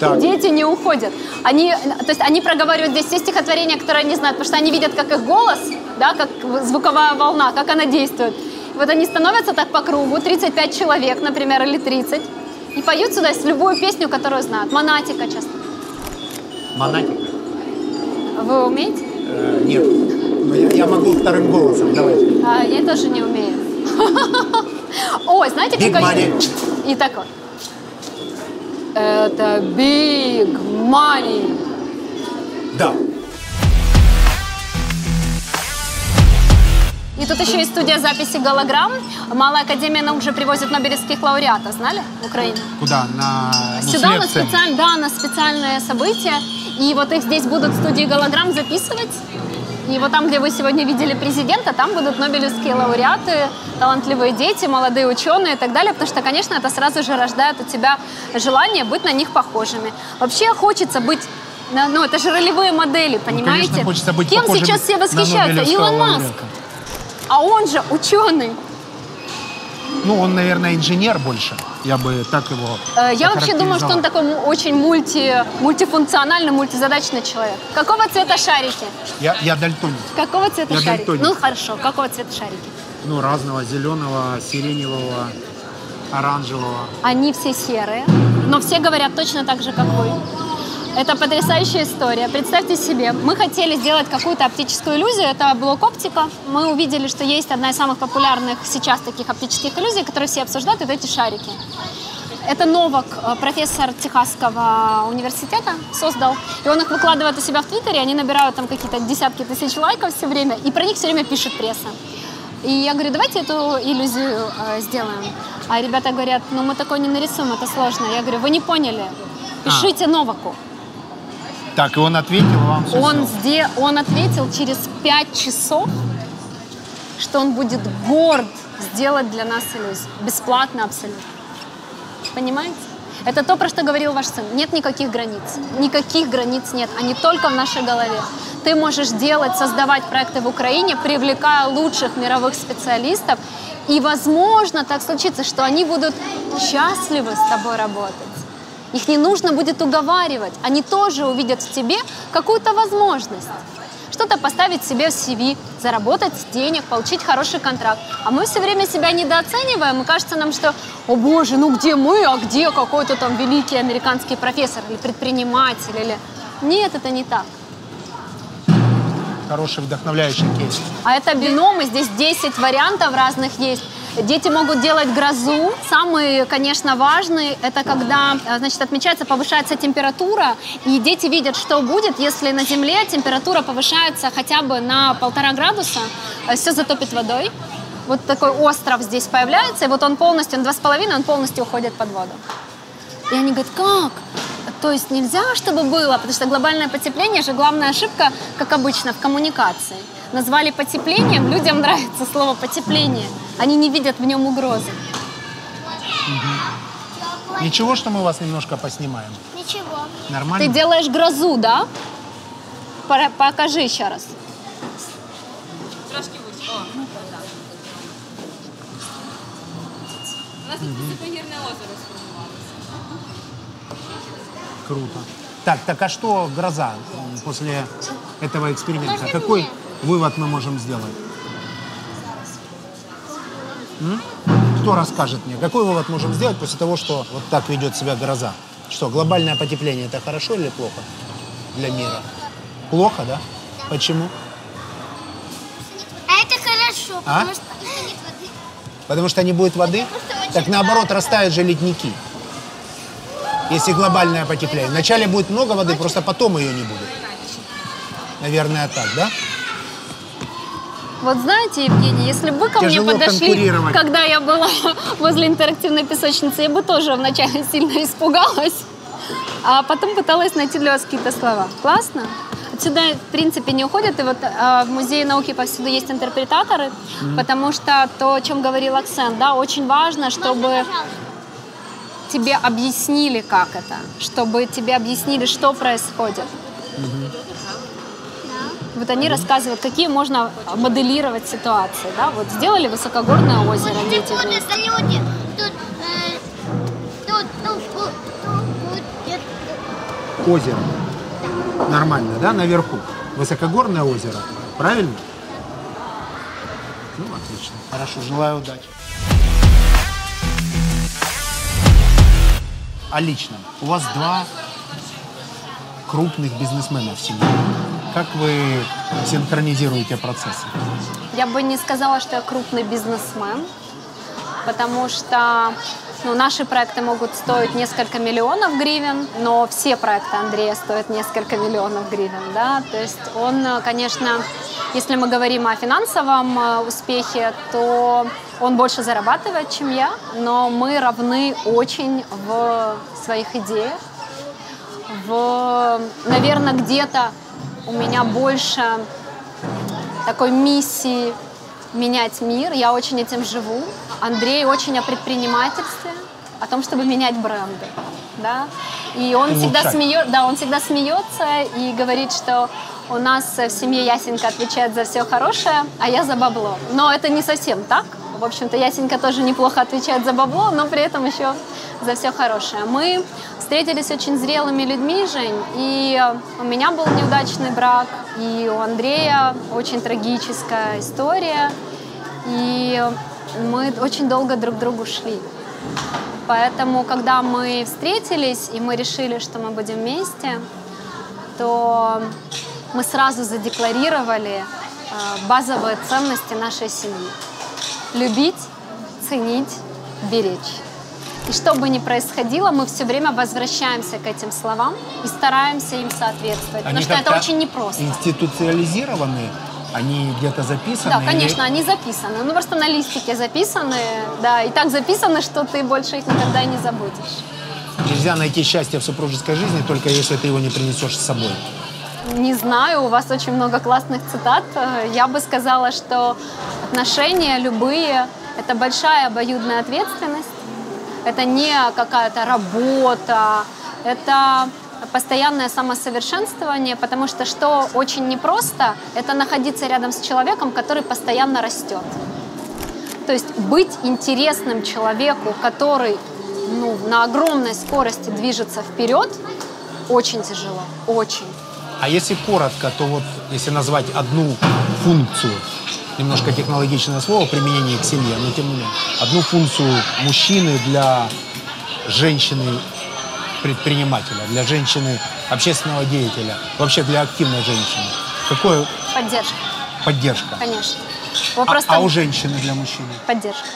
Так, Дети не уходят. Они, то есть они проговаривают здесь все стихотворения, которые они знают, потому что они видят, как их голос, да, как звуковая волна, как она действует. Вот они становятся так по кругу, 35 человек, например, или 30, и поют сюда любую песню, которую знают. Монатика часто. монатик? Вы умеете? Э, нет. Но я, я могу вторым голосом. Давайте. А, я тоже не умею. Ой, знаете, Big как money. И такой. Это big money. Да. И тут еще есть студия записи голограмм. Малая академия наук уже привозит нобелевских лауреатов, знали, в Украину? Куда? На Сюда на, лекциями. специаль... да, на специальное событие. И вот их здесь будут в студии голограмм записывать. И вот там, где вы сегодня видели президента, там будут нобелевские лауреаты, талантливые дети, молодые ученые и так далее, потому что, конечно, это сразу же рождает у тебя желание быть на них похожими. Вообще хочется быть ну, это же ролевые модели, понимаете? Ну, конечно, хочется быть Кем сейчас все восхищаются? Илон Маск. А он же ученый. Ну, он, наверное, инженер больше. Я бы так его Э, Я вообще думаю, что он такой очень мульти, мультифункциональный, мультизадачный человек. Какого цвета шарики? Я, я дальтоник. Какого цвета Я шарики? дальтоник. Ну хорошо, какого цвета шарики? Ну, разного. Зеленого, сиреневого, оранжевого. Они все серые, но все говорят точно так же, как вы. Это потрясающая история. Представьте себе, мы хотели сделать какую-то оптическую иллюзию, это блок-оптика. Мы увидели, что есть одна из самых популярных сейчас таких оптических иллюзий, которые все обсуждают, это эти шарики. Это Новак, э, профессор Техасского университета, создал. И он их выкладывает у себя в Твиттере, они набирают там какие-то десятки тысяч лайков все время, и про них все время пишет пресса. И я говорю, давайте эту иллюзию э, сделаем. А ребята говорят, ну мы такой не нарисуем, это сложно. Я говорю, вы не поняли, пишите Новаку. Так, и он ответил вам все Он, сде- он ответил через пять часов, что он будет горд сделать для нас иллюзию. Бесплатно абсолютно. Понимаете? Это то, про что говорил ваш сын. Нет никаких границ. Никаких границ нет. Они только в нашей голове. Ты можешь делать, создавать проекты в Украине, привлекая лучших мировых специалистов. И, возможно, так случится, что они будут счастливы с тобой работать. Их не нужно будет уговаривать. Они тоже увидят в тебе какую-то возможность. Что-то поставить себе в CV, заработать денег, получить хороший контракт. А мы все время себя недооцениваем, и кажется нам, что, о боже, ну где мы, а где какой-то там великий американский профессор или предприниматель, или... Нет, это не так. Хороший вдохновляющий кейс. А это биномы, здесь 10 вариантов разных есть. Дети могут делать грозу. Самый, конечно, важный, это когда, э, значит, отмечается, повышается температура, и дети видят, что будет, если на Земле температура повышается хотя бы на полтора градуса, все затопит водой. Вот такой остров здесь появляется, и вот он полностью, он два с половиной, он полностью уходит под воду. И они говорят, как? То есть нельзя, чтобы было, потому что глобальное потепление же главная ошибка, как обычно, в коммуникации назвали потеплением. Людям нравится слово потепление. Они не видят в нем угрозы. Ничего, что мы вас немножко поснимаем? Ничего. Нормально? Ты делаешь грозу, да? Покажи еще раз. Ну у нас тут озеро. Круто. Так, так а что гроза после этого эксперимента? Какой, вывод мы можем сделать? М? Кто расскажет мне? Какой вывод можем сделать после того, что вот так ведет себя гроза? Что, глобальное потепление это хорошо или плохо для мира? Плохо, да? Почему? А это хорошо, А? потому что нет воды. Потому что не будет воды? Так наоборот, растают же ледники. Если глобальное потепление. Вначале будет много воды, просто потом ее не будет. Наверное, так, да? Вот знаете, Евгений, если бы вы ко Тяжело мне подошли, когда я была возле интерактивной песочницы, я бы тоже вначале сильно испугалась, а потом пыталась найти для вас какие-то слова. Классно? Отсюда, в принципе, не уходят. И вот э, в Музее науки повсюду есть интерпретаторы, потому что то, о чем говорил Аксен, да, очень важно, чтобы тебе объяснили, как это, чтобы тебе объяснили, что происходит. Вот они рассказывают, какие можно моделировать ситуации. Да? Вот сделали высокогорное озеро, дети Вот вместе. это люди. Тут, э, тут будет. Озеро. Нормально, да, наверху. Высокогорное озеро. Правильно? Ну, отлично. Хорошо, желаю удачи. О личном. У вас два крупных бизнесмена в семье. Как вы синхронизируете процессы? Я бы не сказала, что я крупный бизнесмен, потому что ну, наши проекты могут стоить несколько миллионов гривен, но все проекты Андрея стоят несколько миллионов гривен. Да? То есть он, конечно, если мы говорим о финансовом э, успехе, то он больше зарабатывает, чем я, но мы равны очень в своих идеях. В, наверное, где-то у меня больше такой миссии менять мир. Я очень этим живу. Андрей очень о предпринимательстве, о том, чтобы менять бренды. Да? И он всегда, смеет, да, он всегда смеется и говорит, что у нас в семье Ясенька отвечает за все хорошее, а я за бабло. Но это не совсем так. В общем-то, Ясенька тоже неплохо отвечает за бабло, но при этом еще за все хорошее. Мы встретились очень зрелыми людьми, Жень, и у меня был неудачный брак, и у Андрея очень трагическая история, и мы очень долго друг к другу шли. Поэтому, когда мы встретились, и мы решили, что мы будем вместе, то мы сразу задекларировали э, базовые ценности нашей семьи. Любить, ценить, беречь. И что бы ни происходило, мы все время возвращаемся к этим словам и стараемся им соответствовать. потому что это очень непросто. Институциализированы, они где-то записаны? Да, или- конечно, они записаны. Ну, просто на листике записаны, да, и так записаны, что ты больше их никогда не забудешь. Нельзя найти счастье в супружеской жизни, только если ты его не принесешь с собой. Не знаю, у вас очень много классных цитат. Я бы сказала, что отношения любые – это большая обоюдная ответственность. Это не какая-то работа, это постоянное самосовершенствование, потому что что очень непросто, это находиться рядом с человеком, который постоянно растет. То есть быть интересным человеку, который ну, на огромной скорости движется вперед, очень тяжело, очень. А если коротко, то вот если назвать одну функцию, немножко технологичное слово, применение к семье, но тем не менее, одну функцию мужчины для женщины-предпринимателя, для женщины общественного деятеля, вообще для активной женщины. Какое Поддержка, поддержка? конечно. А, а у женщины для мужчины? поддержка.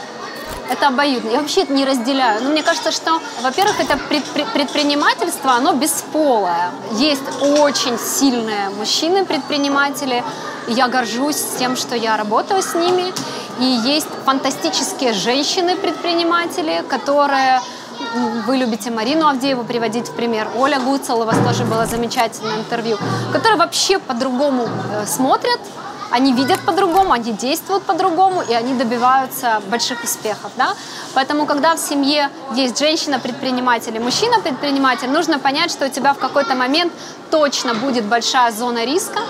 Это обоюдно. Я вообще это не разделяю. Но мне кажется, что, во-первых, это предпри- предпринимательство, оно бесполое. Есть очень сильные мужчины-предприниматели, я горжусь тем, что я работаю с ними. И есть фантастические женщины-предприниматели, которые вы любите Марину Авдееву приводить в пример. Оля Гуцел, у вас тоже было замечательное интервью, которые вообще по-другому э, смотрят, они видят по-другому, они действуют по-другому, и они добиваются больших успехов. Да? Поэтому, когда в семье есть женщина-предприниматель и мужчина-предприниматель, нужно понять, что у тебя в какой-то момент точно будет большая зона риска,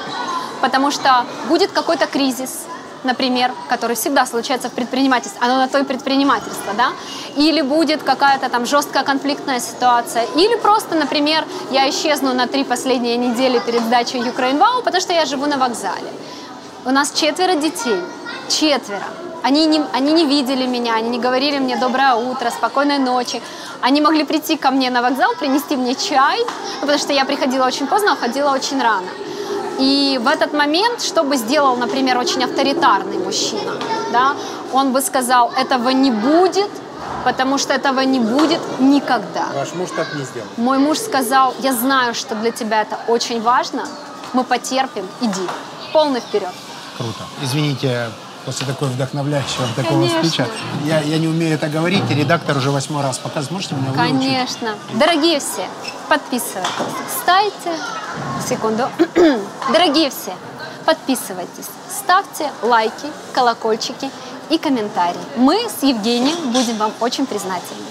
потому что будет какой-то кризис, например, который всегда случается в предпринимательстве, оно на то и предпринимательство, да, или будет какая-то там жесткая конфликтная ситуация, или просто, например, я исчезну на три последние недели перед сдачей Ukraine Wow, потому что я живу на вокзале. У нас четверо детей, четверо. Они не, они не видели меня, они не говорили мне «доброе утро», «спокойной ночи». Они могли прийти ко мне на вокзал, принести мне чай, ну, потому что я приходила очень поздно, уходила очень рано. И в этот момент, что бы сделал, например, очень авторитарный мужчина, да, он бы сказал, этого не будет, потому что этого не будет никогда. Ваш муж так не сделал. Мой муж сказал, я знаю, что для тебя это очень важно, мы потерпим, иди, полный вперед. Круто. Извините, после такой вдохновляющего такого Конечно. спича. Я, я не умею это говорить, и редактор уже восьмой раз показывает. Можете меня выучить? Конечно. Дорогие все, подписывайтесь. Ставьте, секунду. Дорогие все, подписывайтесь. Ставьте лайки, колокольчики и комментарии. Мы с Евгением будем вам очень признательны.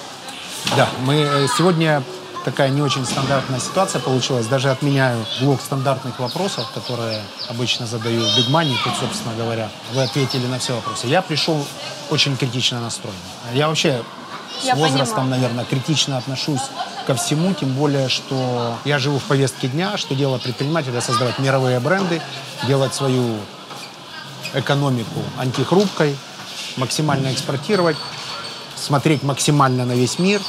Да, мы э, сегодня такая не очень стандартная ситуация получилась. Даже отменяю блок стандартных вопросов, которые обычно задаю в Big Money. Тут, собственно говоря, вы ответили на все вопросы. Я пришел очень критично настроен. Я вообще с Я возрастом, понимаю. наверное, критично отношусь ко всему, тем более, что я живу в повестке дня, что дело предпринимателя создавать мировые бренды, делать свою экономику антихрупкой, максимально экспортировать, смотреть максимально на весь мир.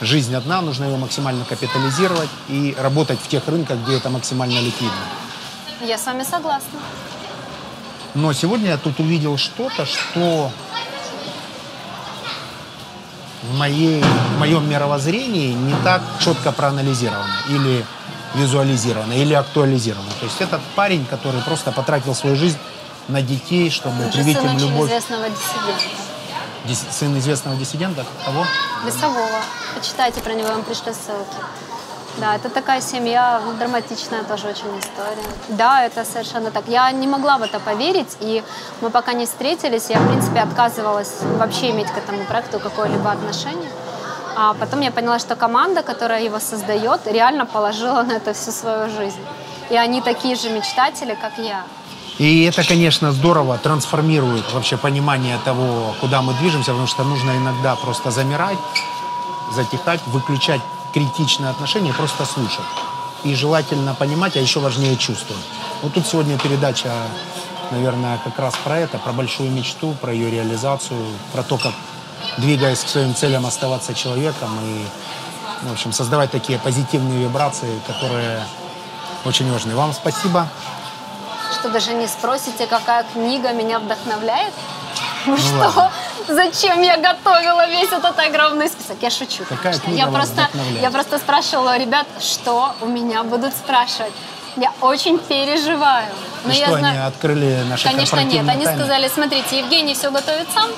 Жизнь одна, нужно ее максимально капитализировать и работать в тех рынках, где это максимально ликвидно. Я с вами согласна. Но сегодня я тут увидел что-то, что в, моей, в моем мировоззрении не так четко проанализировано или визуализировано, или актуализировано. То есть этот парень, который просто потратил свою жизнь на детей, чтобы привить им любовь. известного диссидента. Сын известного диссидента? Кого? Лесового. Почитайте про него, вам пришлю ссылки. Да, это такая семья, драматичная тоже очень история. Да, это совершенно так. Я не могла в это поверить, и мы пока не встретились, я, в принципе, отказывалась вообще иметь к этому проекту какое-либо отношение. А потом я поняла, что команда, которая его создает, реально положила на это всю свою жизнь. И они такие же мечтатели, как я. И это, конечно, здорово трансформирует вообще понимание того, куда мы движемся, потому что нужно иногда просто замирать, затихать, выключать критичное отношение и просто слушать. И желательно понимать, а еще важнее чувствовать. Вот тут сегодня передача, наверное, как раз про это, про большую мечту, про ее реализацию, про то, как, двигаясь к своим целям, оставаться человеком и, в общем, создавать такие позитивные вибрации, которые очень важны. Вам спасибо. Что даже не спросите, какая книга меня вдохновляет? Ну, что? Зачем я готовила весь этот огромный список? Я шучу. Какая я просто, я просто спрашивала ребят, что у меня будут спрашивать. Я очень переживаю. Но И я что, знаю- они открыли наши Конечно, нет. корпоративные Они тайны? сказали, смотрите, Евгений все готовит сам.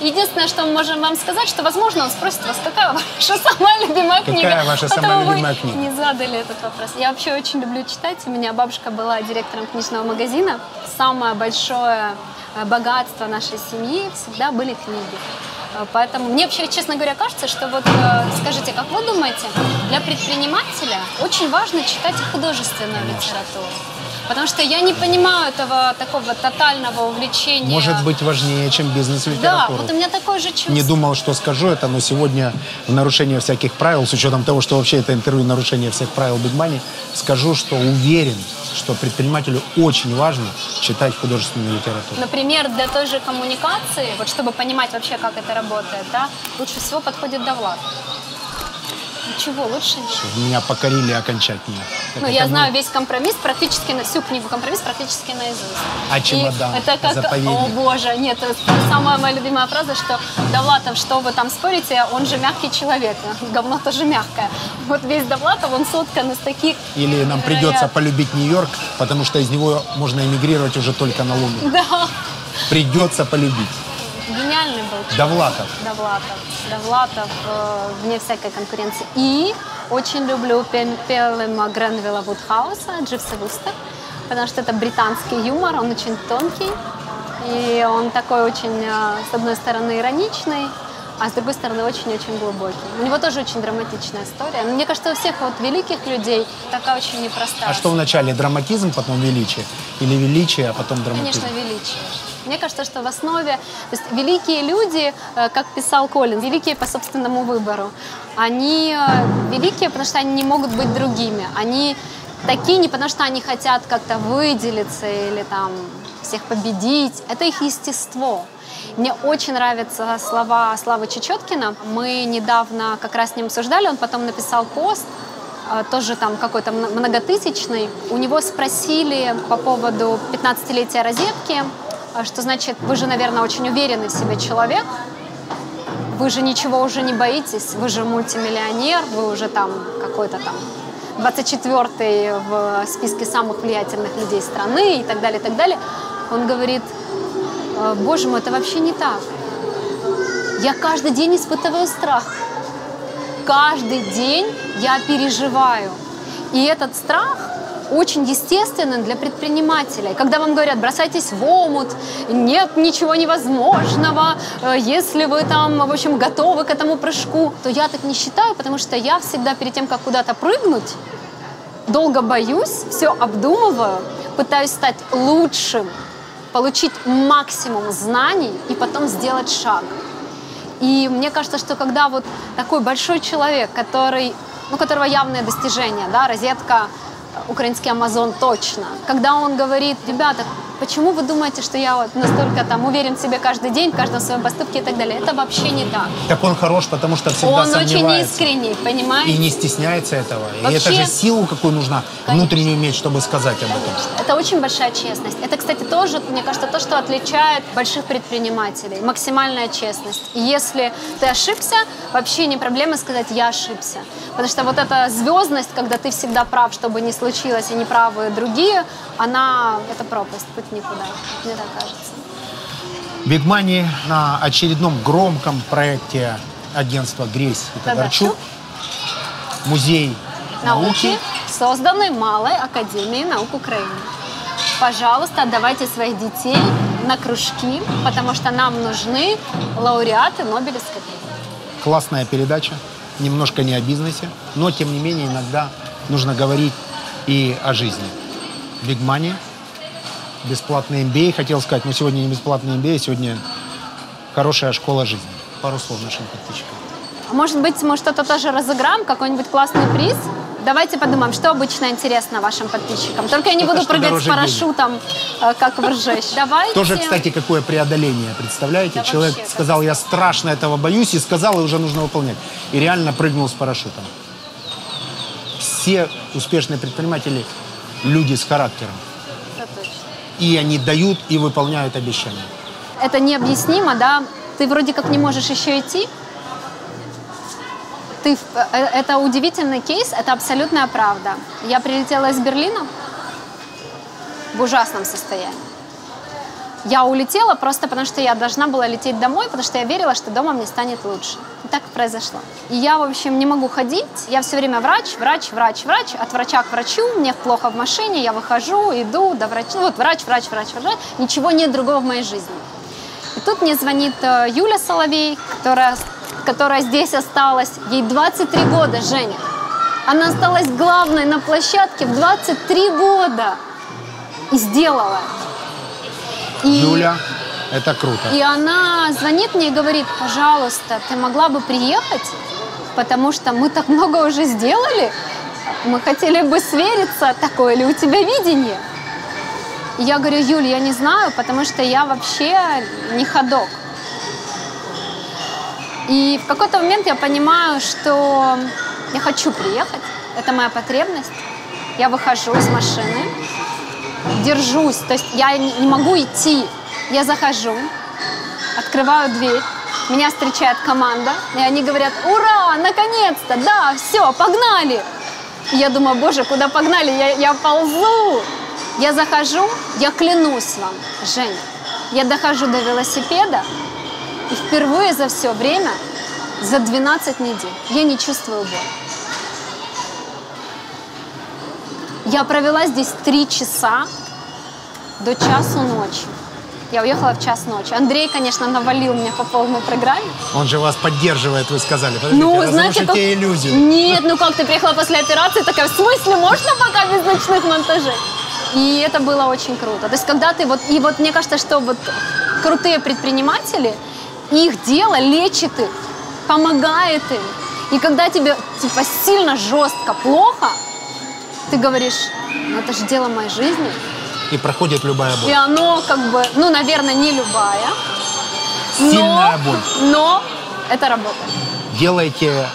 Единственное, что мы можем вам сказать, что, возможно, он спросит вас, какая ваша самая любимая Какая книга. ваша Потому самая вы любимая книга? не задали этот вопрос. Я вообще очень люблю читать. У меня бабушка была директором книжного магазина. Самое большое э, богатство нашей семьи всегда были книги. Э, Поэтому мне вообще, честно говоря, кажется, что вот, э, скажите, как вы думаете, для предпринимателя очень важно читать художественную литературу? Потому что я не понимаю этого такого тотального увлечения. Может быть важнее, чем Да, бизнес-литература. вот у меня такое же чувство. Не думал, что скажу это, но сегодня в нарушение всяких правил, с учетом того, что вообще это интервью нарушение всех правил Big Money, скажу, что уверен, что предпринимателю очень важно читать художественную литературу. Например, для той же коммуникации, вот чтобы понимать вообще, как это работает, да, лучше всего подходит Довлад. Ничего, лучше нет. Меня покорили окончательно. Так Ну, я мы- знаю весь компромисс практически, на всю книгу компромисс практически наизусть. А И чемодан? Это как, Заповедник? о боже, нет, самая моя любимая фраза, что Довлатов, что вы там спорите, он же мягкий человек, говно тоже мягкое. Вот весь Довлатов, он соткан из таких... Или нам придется полюбить Нью-Йорк, потому что из него можно эмигрировать уже только на Луну. Да, Придется полюбить. Гениальный был человек. Довлатов. Довлатов. Довлатов э, вне всякой конкуренции. И очень люблю Пе- Пелема Гренвилла Вудхауса, Дживса Вустер, потому что это британский юмор, он очень тонкий, и он такой очень, э, с одной стороны, ироничный, а с другой стороны, очень-очень глубокий. У него тоже очень драматичная история. Но мне кажется, у всех вот великих людей такая очень непростая. А что вначале, драматизм, потом величие? Или величие, а потом драматизм? Конечно, величие. Мне кажется, что в основе, то есть великие люди, э, как писал Колин, великие по собственному выбору, они э, великие, потому что они не могут быть другими. Они такие не потому, что они хотят как-то выделиться или там всех победить. Это их естество. Мне очень нравятся слова Славы Чечеткина. Мы недавно как раз с ним обсуждали, он потом написал пост, э, тоже там какой-то многотысячный. У него спросили по поводу 15-летия розетки, что значит, вы же, наверное, очень уверенный в себе человек, вы же ничего уже не боитесь, вы же мультимиллионер, вы уже там какой-то там 24-й в списке самых влиятельных людей страны и так далее, и так далее. Он говорит, «Э, боже мой, это вообще не так. Я каждый день испытываю страх. Каждый день я переживаю. И этот страх очень естественен для предпринимателей. Когда вам говорят, бросайтесь в омут, нет ничего невозможного, э, если вы там, в общем, готовы к этому прыжку, то я так не считаю, потому что я всегда перед тем, как куда-то прыгнуть, долго боюсь, все обдумываю, пытаюсь стать лучшим, получить максимум знаний и потом сделать шаг. И мне кажется, что когда вот такой большой человек, который, ну, у которого явное достижение, да, розетка, украинский Амазон точно, когда он говорит, ребята, почему вы думаете, что я вот настолько там уверен в себе каждый день, в каждом своем поступке и так далее? Это вообще не так. Так он хорош, потому что всегда Он очень сомневается. искренний, понимаете? И не стесняется этого. И Вообще- это же силу какую нужно внутреннюю иметь, чтобы сказать об этом. Это очень большая честность. Это, кстати, тоже, мне кажется, то, что отличает больших предпринимателей. Максимальная честность. И если ты ошибся, вообще не проблема сказать «я ошибся». Потому что вот эта звездность, когда ты всегда прав, чтобы не случилось, и неправы другие, она, это пропасть, путь никуда. Мне так кажется. Биг Мани на очередном громком проекте агентства Грейс и Тодорчук. Музей Науки, науки. созданы Малой Академией наук Украины. Пожалуйста, отдавайте своих детей на кружки, потому что нам нужны лауреаты Нобелевской премии. Классная передача. Немножко не о бизнесе, но тем не менее иногда нужно говорить и о жизни. Биг Мани, бесплатный MBA, хотел сказать, но сегодня не бесплатный MBA, сегодня хорошая школа жизни. Пару слов нашим подписчикам. Может быть, мы что-то тоже разыграем, какой-нибудь классный приз? Давайте подумаем, что обычно интересно вашим подписчикам. Только я не буду прыгать с парашютом, э, как в ржещ. Давайте. Тоже, кстати, какое преодоление, представляете? Да Человек вообще, сказал, я страшно этого боюсь, и сказал, и уже нужно выполнять. И реально прыгнул с парашютом. Все успешные предприниматели – люди с характером. И они дают и выполняют обещания. Это необъяснимо, да? Ты вроде как не можешь еще идти. Ты, в- э, это удивительный кейс, это абсолютная правда. Я прилетела из Берлина в ужасном состоянии. Я улетела просто потому, что я должна была лететь домой, потому что я верила, что дома мне станет лучше. И так произошло. И я, в общем, не могу ходить. Я все время врач, врач, врач, врач. От врача к врачу. Мне плохо в машине, я выхожу, иду до врача. Ну, вот врач, врач, врач, врач. Ничего нет другого в моей жизни. И тут мне звонит э, Юля Соловей, которая, которая здесь осталась. Ей 23 года, Женя. Она осталась главной на площадке в 23 года. И сделала. И- Юля, это круто. и она звонит мне и говорит, пожалуйста, ты могла бы приехать, потому что мы так много уже сделали, мы хотели бы свериться, такое ли у тебя видение. И я говорю, Юль, я не знаю, потому что я вообще не ходок. И в какой-то момент я понимаю, что я хочу приехать, это моя потребность. Я выхожу из машины, держусь, то есть я не могу идти. Я захожу, открываю дверь, меня встречает команда, и они говорят, ура, наконец-то, да, все, погнали. И я думаю, боже, куда погнали, я, я ползу. Я захожу, я клянусь вам, Женя, я дохожу до велосипеда, и впервые за все время, за 12 недель, я не чувствую боль. Я провела здесь три часа до часу ночи. Я уехала в час ночи. Андрей, конечно, навалил мне по полной программе. Он же вас поддерживает, вы сказали. Подождите, Ну, знаете, как... иллюзию. Нет, ну как ты приехала после операции, такая, в смысле, можно пока без ночных монтажей? И это было очень круто. То есть, когда ты вот, и вот мне кажется, что вот крутые предприниматели, их дело лечит их, помогает им. И когда тебе типа сильно жестко плохо, ты говоришь, ну это же дело моей жизни. И проходит любая боль. И оно как бы, ну, наверное, не любая. Сильная боль. Но это работает. Делайте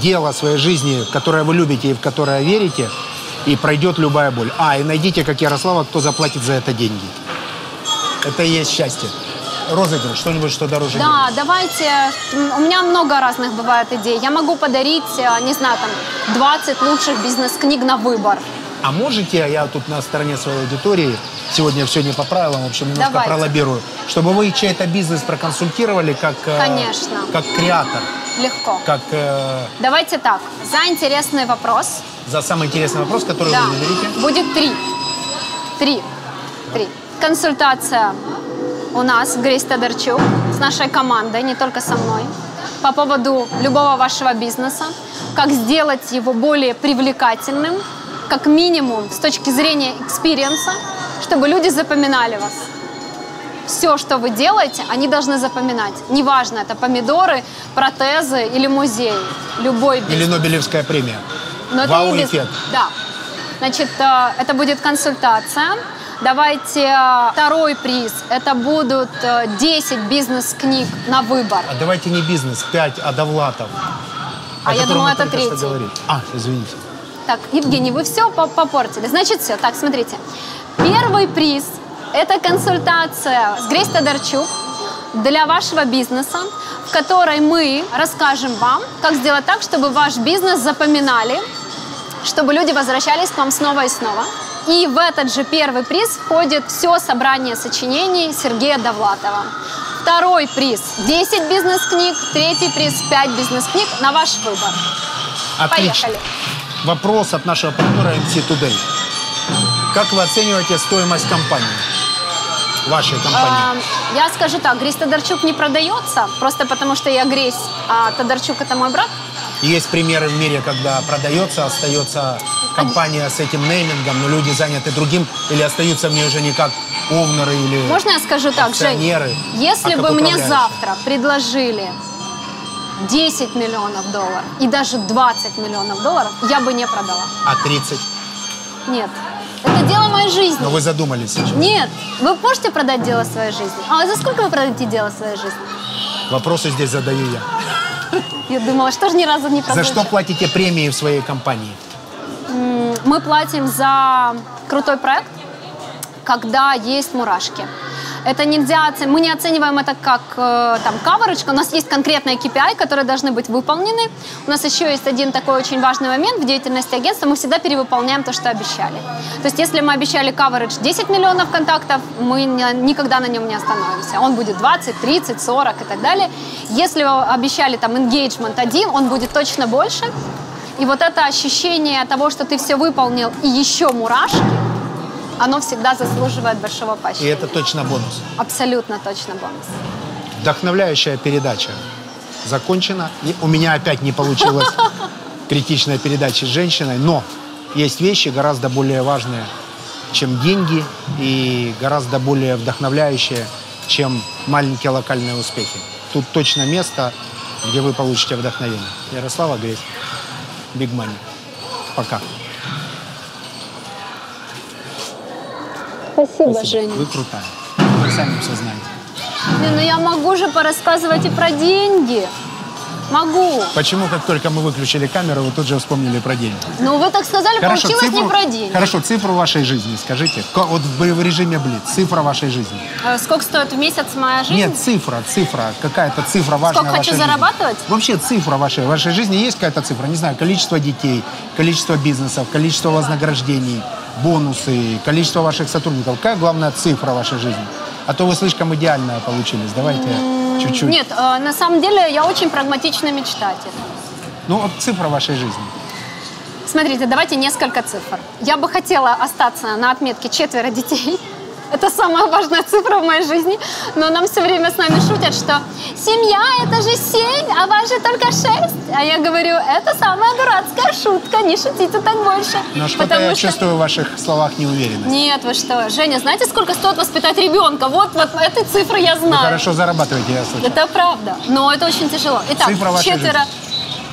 дело своей жизни, которое вы любите и в которое верите, и пройдет любая боль. А, и найдите, как Ярослава, кто заплатит за это деньги. Это и есть счастье. Розыгрыш, что-нибудь, что дороже Да, давайте. м, У меня много разных бывает идей. Я могу подарить, э, не знаю, там, 20 лучших бизнес-книг на выбор. А можете, я тут на стороне своей аудитории, сегодня все не по правилам, в общем, немножко Давайте. пролоббирую, чтобы вы чей-то бизнес проконсультировали как, э, Конечно. как креатор, Легко. как э, Давайте так. За интересный вопрос. за самый интересный вопрос, который Да. вы выберете. Будет три. Три. Три. Консультация у нас Грейс Тодорчук с нашей командой, не только со мной, по поводу любого вашего бизнеса, как сделать его более привлекательным, как минимум с точки зрения experience а, чтобы люди запоминали вас. Все, что вы делаете, они должны запоминать. Неважно, это помидоры, протезы или музей. Любой бизнес. Или Нобелевская премия. Но Вау-эффект. Да. Значит, э, это будет консультация. Давайте э, второй приз. Это будут э, 10 бизнес-книг на выбор. А давайте не бизнес, пять, а Довлатов. А я мы это третий. А, извините. Так, Евгений, вы все попортили. Значит, все. Так, смотрите. Первый приз – это консультация с Грейс Тодорчук для вашего бизнеса, в которой мы расскажем вам, как сделать так, чтобы ваш бизнес запоминали, чтобы люди возвращались к вам снова и снова. И в этот же первый приз входит все собрание сочинений Сергея Довлатова. Второй приз – 10 бизнес-книг, третий приз – 5 бизнес-книг на ваш выбор. Отлично. Поехали. Вопрос от нашего партнера MC Today. Как вы оцениваете стоимость компании? Вашей компании? А, Я скажу так, Грейс Тодорчук не продается, просто потому что я Грейс, а Тодорчук это мой брат. Есть примеры в мире, когда продается, остается компания с этим неймингом, но люди заняты другим, или остаются в ней уже не как овнеры или... Можно я скажу так, Жень? Если А бы мне завтра предложили 10 миллионов долларов и даже 20 миллионов долларов, я бы не продала. А 30? Нет. Это дело моей жизни. Но вы задумались сейчас. Нет. Вы можете продать дело своей жизни? А за сколько вы продадите дело своей жизни? Вопросы здесь задаю я. Я думала, что же ни разу не За продаю. что платите премии в своей компании? Мы платим за крутой проект, когда есть мурашки. Это нельзя. Мы не оцениваем это как э, там каверочка. У нас есть конкретные KPI, которые должны быть выполнены. У нас еще есть один такой очень важный момент в деятельности агентства. Мы всегда перевыполняем то, что обещали. То есть, если мы обещали coverage 10 миллионов контактов, мы никогда на нем не остановимся. Он будет 20, 30, 40 и так далее. Если обещали там engagement один, он будет точно больше. И вот это ощущение того, что ты все выполнил, и еще мурашки, оно всегда заслуживает большого И поощрения. это точно бонус. Абсолютно точно бонус. Вдохновляющая передача закончена. И у меня опять не получилось критичная передача с женщиной, но есть вещи гораздо более важные, чем деньги, и гораздо более вдохновляющие, чем маленькие локальные успехи. Тут точно место, где вы получите вдохновение. Ярослава Гресь, Биг Мани. Пока. Спасибо, Женя. Вы крутая. Вы сами все знаете. Блин, ну я могу же порассказывать и про деньги. Могу. Почему, как только мы выключили камеру, вы тут же вспомнили про деньги? Ну вы так сказали, получилось не про деньги. Хорошо, цифру вашей жизни скажите. Вот в, режиме Блиц, цифра вашей жизни. Э, Сколько стоит в месяц моя жизнь? Нет, цифра, цифра, какая-то цифра важная Сколько хочу жизни. зарабатывать? Вообще цифра вашей, в вашей жизни есть какая-то цифра? Не знаю, количество детей, количество бизнесов, количество вознаграждений, бонусы, количество ваших сотрудников. Какая главная цифра вашей жизни? А то вы слишком идеальная получились. Давайте чуть-чуть. Нет, э, на самом деле я очень прагматичный мечтатель. Ну, вот цифра вашей жизни. Смотрите, давайте несколько цифр. Я бы хотела остаться на отметке четверо детей. Это самая важная цифра в моей жизни. Но нам все время с нами шутят, что семья это же семь, а вас же только шесть. А я говорю, это самая дурацкая шутка, не шутите так больше. Но что-то Потому я что- чувствую в ваших словах неуверенность. Нет, вы что, Женя, знаете, сколько стоит воспитать ребенка? Вот, вот этой цифры я Вы знаю. хорошо зарабатываете, я слышу. Это правда, но это очень тяжело. Итак, Цифра четверо,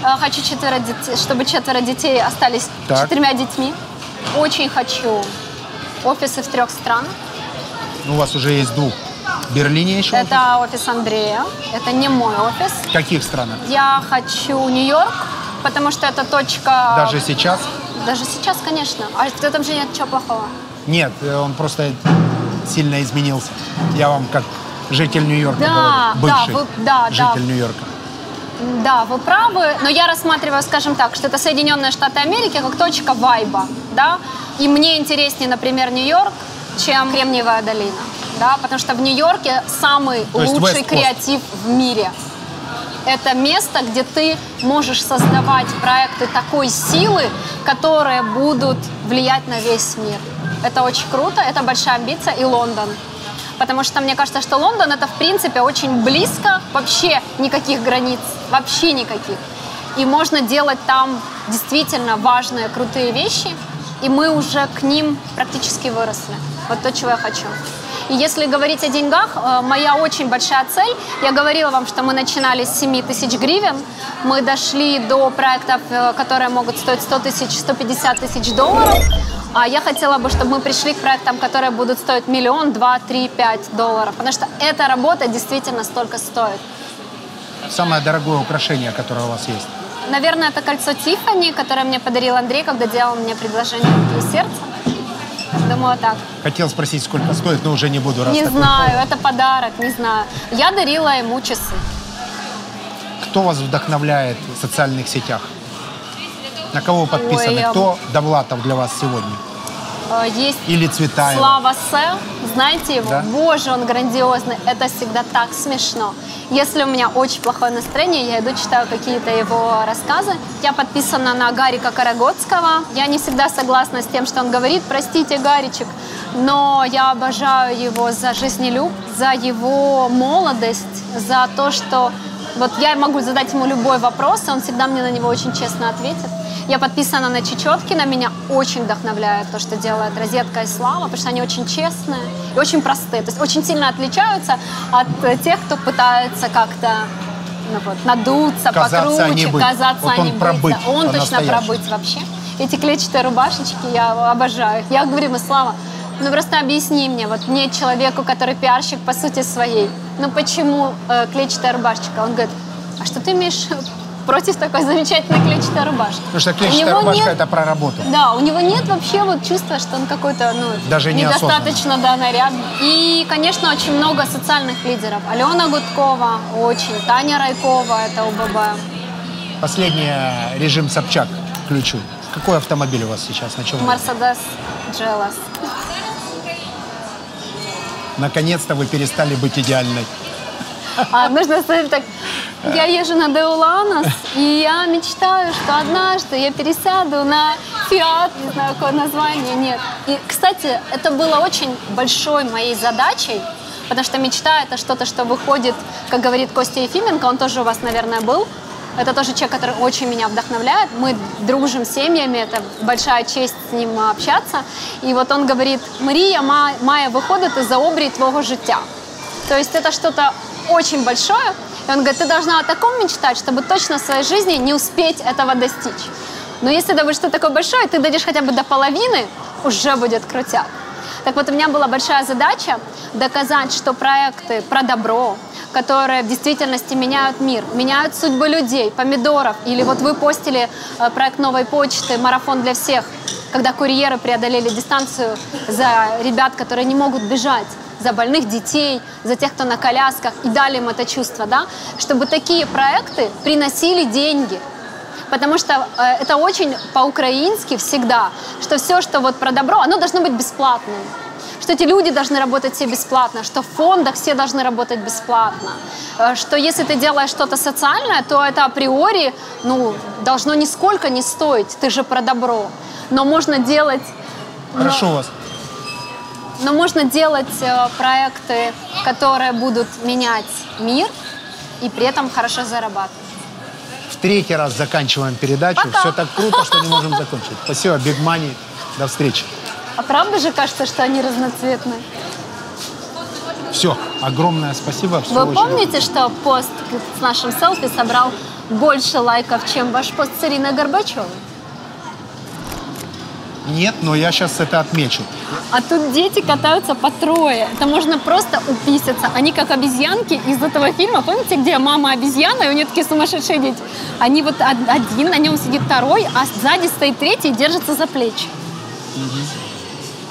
э, хочу четверо детей, чтобы четверо детей остались Так. четырьмя детьми. Очень хочу офисы в трех странах. Ну, У вас уже есть двух. В Берлине еще? офис? Это офис Андрея, это не мой офис. В каких странах? Я хочу Нью-Йорк, потому что это точка... Даже сейчас? Даже сейчас, конечно. А в этом же нет ничего плохого. Нет, э, он просто сильно изменился. Я вам как житель Нью-Йорка Да, говорю. Бывший да, вы- да, да. житель Нью-Йорка. Да, вы правы, но я рассматриваю, скажем так, что это Соединенные Штаты Америки как точка вайба, да, и мне интереснее, например, Нью-Йорк, чем Кремниевая долина, да, потому что в Нью-Йорке самый То лучший креатив в мире. Это место, где ты можешь создавать проекты такой силы, которые будут влиять на весь мир. Это очень круто, это большая амбиция и Лондон. Потому что мне кажется, что Лондон это в принципе очень близко, вообще никаких границ, вообще никаких. И можно делать там действительно важные, крутые вещи, и мы уже к ним практически выросли. Вот то, чего я хочу. И если говорить о деньгах, э, моя очень большая цель, я говорила вам, что мы начинали с 7 тысяч гривен, мы дошли до проектов, э, которые могут стоить 100 тысяч, 150 тысяч долларов, а я хотела бы, чтобы мы пришли к проектам, которые будут стоить миллион, два, три, пять долларов, потому что эта работа действительно столько стоит. Самое дорогое украшение, которое у вас есть. Наверное, это кольцо Тиффани, которое мне подарил Андрей, когда делал мне предложение и сердца. Думаю, так. Хотел спросить, сколько стоит, но уже не буду. Раз не знаю, это подарок, не знаю. Я дарила ему часы. повод. Кто вас вдохновляет в социальных сетях? На кого вы подписаны? Ой, я- Кто Довлатов для вас сегодня? Э, Есть Или Цветаева? Слава Сэ, знаете его? Да. Боже, он грандиозный. Это всегда так смешно. Если у меня очень плохое настроение, я иду читаю какие-то его рассказы. Я подписана на Гарика Карагодского. Я не всегда согласна с тем, что он говорит. Простите, Гаричек. Но я обожаю его за жизнелюб, за его молодость, за то, что вот я могу задать ему любой вопрос, и он всегда мне на него очень честно ответит. Я подписана на Чечеткина, меня очень вдохновляет то, что делает Розетка и Слава, потому что они очень честные и очень простые. То есть очень сильно отличаются от тех, кто пытается как-то ну, вот, надуться, Казаться, а покруче, быть. казаться, Вот а не про быть. Да, Он точно по-настоящему. про быть вообще. Эти клетчатые рубашечки я обожаю. Я говорю ему, Слава, ну просто объясни мне, вот мне человеку, который пиарщик по сути своей, ну почему э, клетчатая рубашечка? Он говорит, а что ты имеешь против такой замечательной клетчатой рубашки? Потому что клетчатая рубашка нет- это про работу. Да, у него нет вообще вот чувства, что он какой-то, ну, Даже недостаточно, да, нарядный. И, конечно, очень много социальных лидеров. Алена Гудкова, очень. Таня Райкова, это УББ. Последнее режим Собчак включу. Какой автомобиль у вас сейчас? На чем? Мерседес Джелас. Наконец-то вы перестали быть идеальной. А нужно сказать так, я езжу на Деуланос, и я мечтаю, что однажды я пересяду на Фиат, не знаю, какое название, нет. И, кстати, это было очень большой моей задачей, потому что мечта — это что-то, что выходит, как говорит Костя Ефименко, он тоже у вас, наверное, был, это тоже человек, который очень меня вдохновляет. Мы дружим с семьями, это большая честь с ним общаться. И вот он говорит, Мария ма- має виходити за обрій твого життя. То есть это что-то очень большое. И он говорит, ты должна о таком мечтать, чтобы точно в своей жизни не успеть этого достичь. Но если это будет что-то такое большое, ты дойдешь хотя бы до половины, уже будет крутяк. Так вот, у меня была большая задача доказать, что проекты про добро, которые в действительности меняют мир, меняют судьбы людей, помидоров. Или вот вы постили э, проект новой почты «Марафон для всех», когда курьеры преодолели дистанцию за ребят, которые не могут бежать за больных детей, за тех, кто на колясках, и дали им это чувство, да, чтобы такие проекты приносили деньги. Потому что э, это очень по-украински всегда, что все, что вот про добро, оно должно быть бесплатным. Что эти люди должны работать все бесплатно, что в фондах все должны работать бесплатно. Э, Что если ты делаешь что-то социальное, то это априори ну, должно нисколько не стоить, ты же про добро. Но можно делать Прошу вас. Но можно делать э, проекты, которые будут менять мир и при этом хорошо зарабатывать. В третий раз заканчиваем передачу. Пока. Все так круто, что не можем закончить. Спасибо, Big Money. До встречи. А правда же кажется, что они разноцветные? Все, огромное спасибо. Всё Вы очень- помните, что пост с нашим селфи собрал больше лайков, чем ваш пост с Ириной Горбачевой? Нет, но я сейчас это отмечу. А тут дети катаются по трое. Это можно просто уписаться. Они как обезьянки из этого фильма. Помните, где мама обезьяна, и у нее такие сумасшедшие дети? Они вот од- один, на нем сидит второй, а сзади стоит третий и держится за плечи.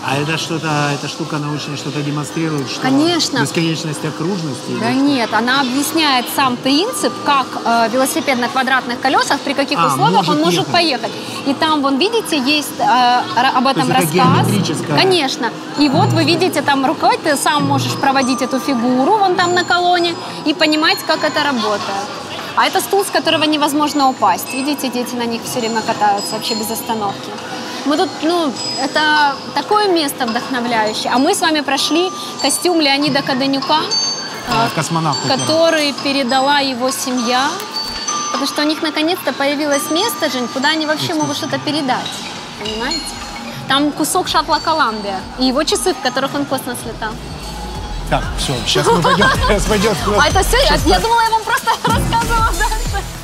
А это что-то, эта штука научная что-то демонстрирует, что Конечно. бесконечность окружности. Да нет, она объясняет сам принцип, как э, велосипед на квадратных колесах, при каких А, условиях может он может ехать. поехать. И там, вон, видите, есть э, об этом есть это рассказ. геометрическое. Конечно. И вот вы видите там рукой, ты сам можешь проводить эту фигуру вон там на колонне и понимать, как это работает. А это стул, с которого невозможно упасть. Видите, дети на них все время катаются вообще без остановки. Мы тут, ну, это такое место вдохновляющее. А мы с вами прошли костюм Леонида Каденюка, А, космонавты первые. который передала его семья. Потому что у них наконец-то появилось место, Жень, куда они вообще могут что-то передать. Понимаете? Там кусок шаттла Коламбия и его часы, в которых он в космос летал. Так, все, сейчас мы пойдем. А это все? Я, думала, я вам просто рассказывала. да.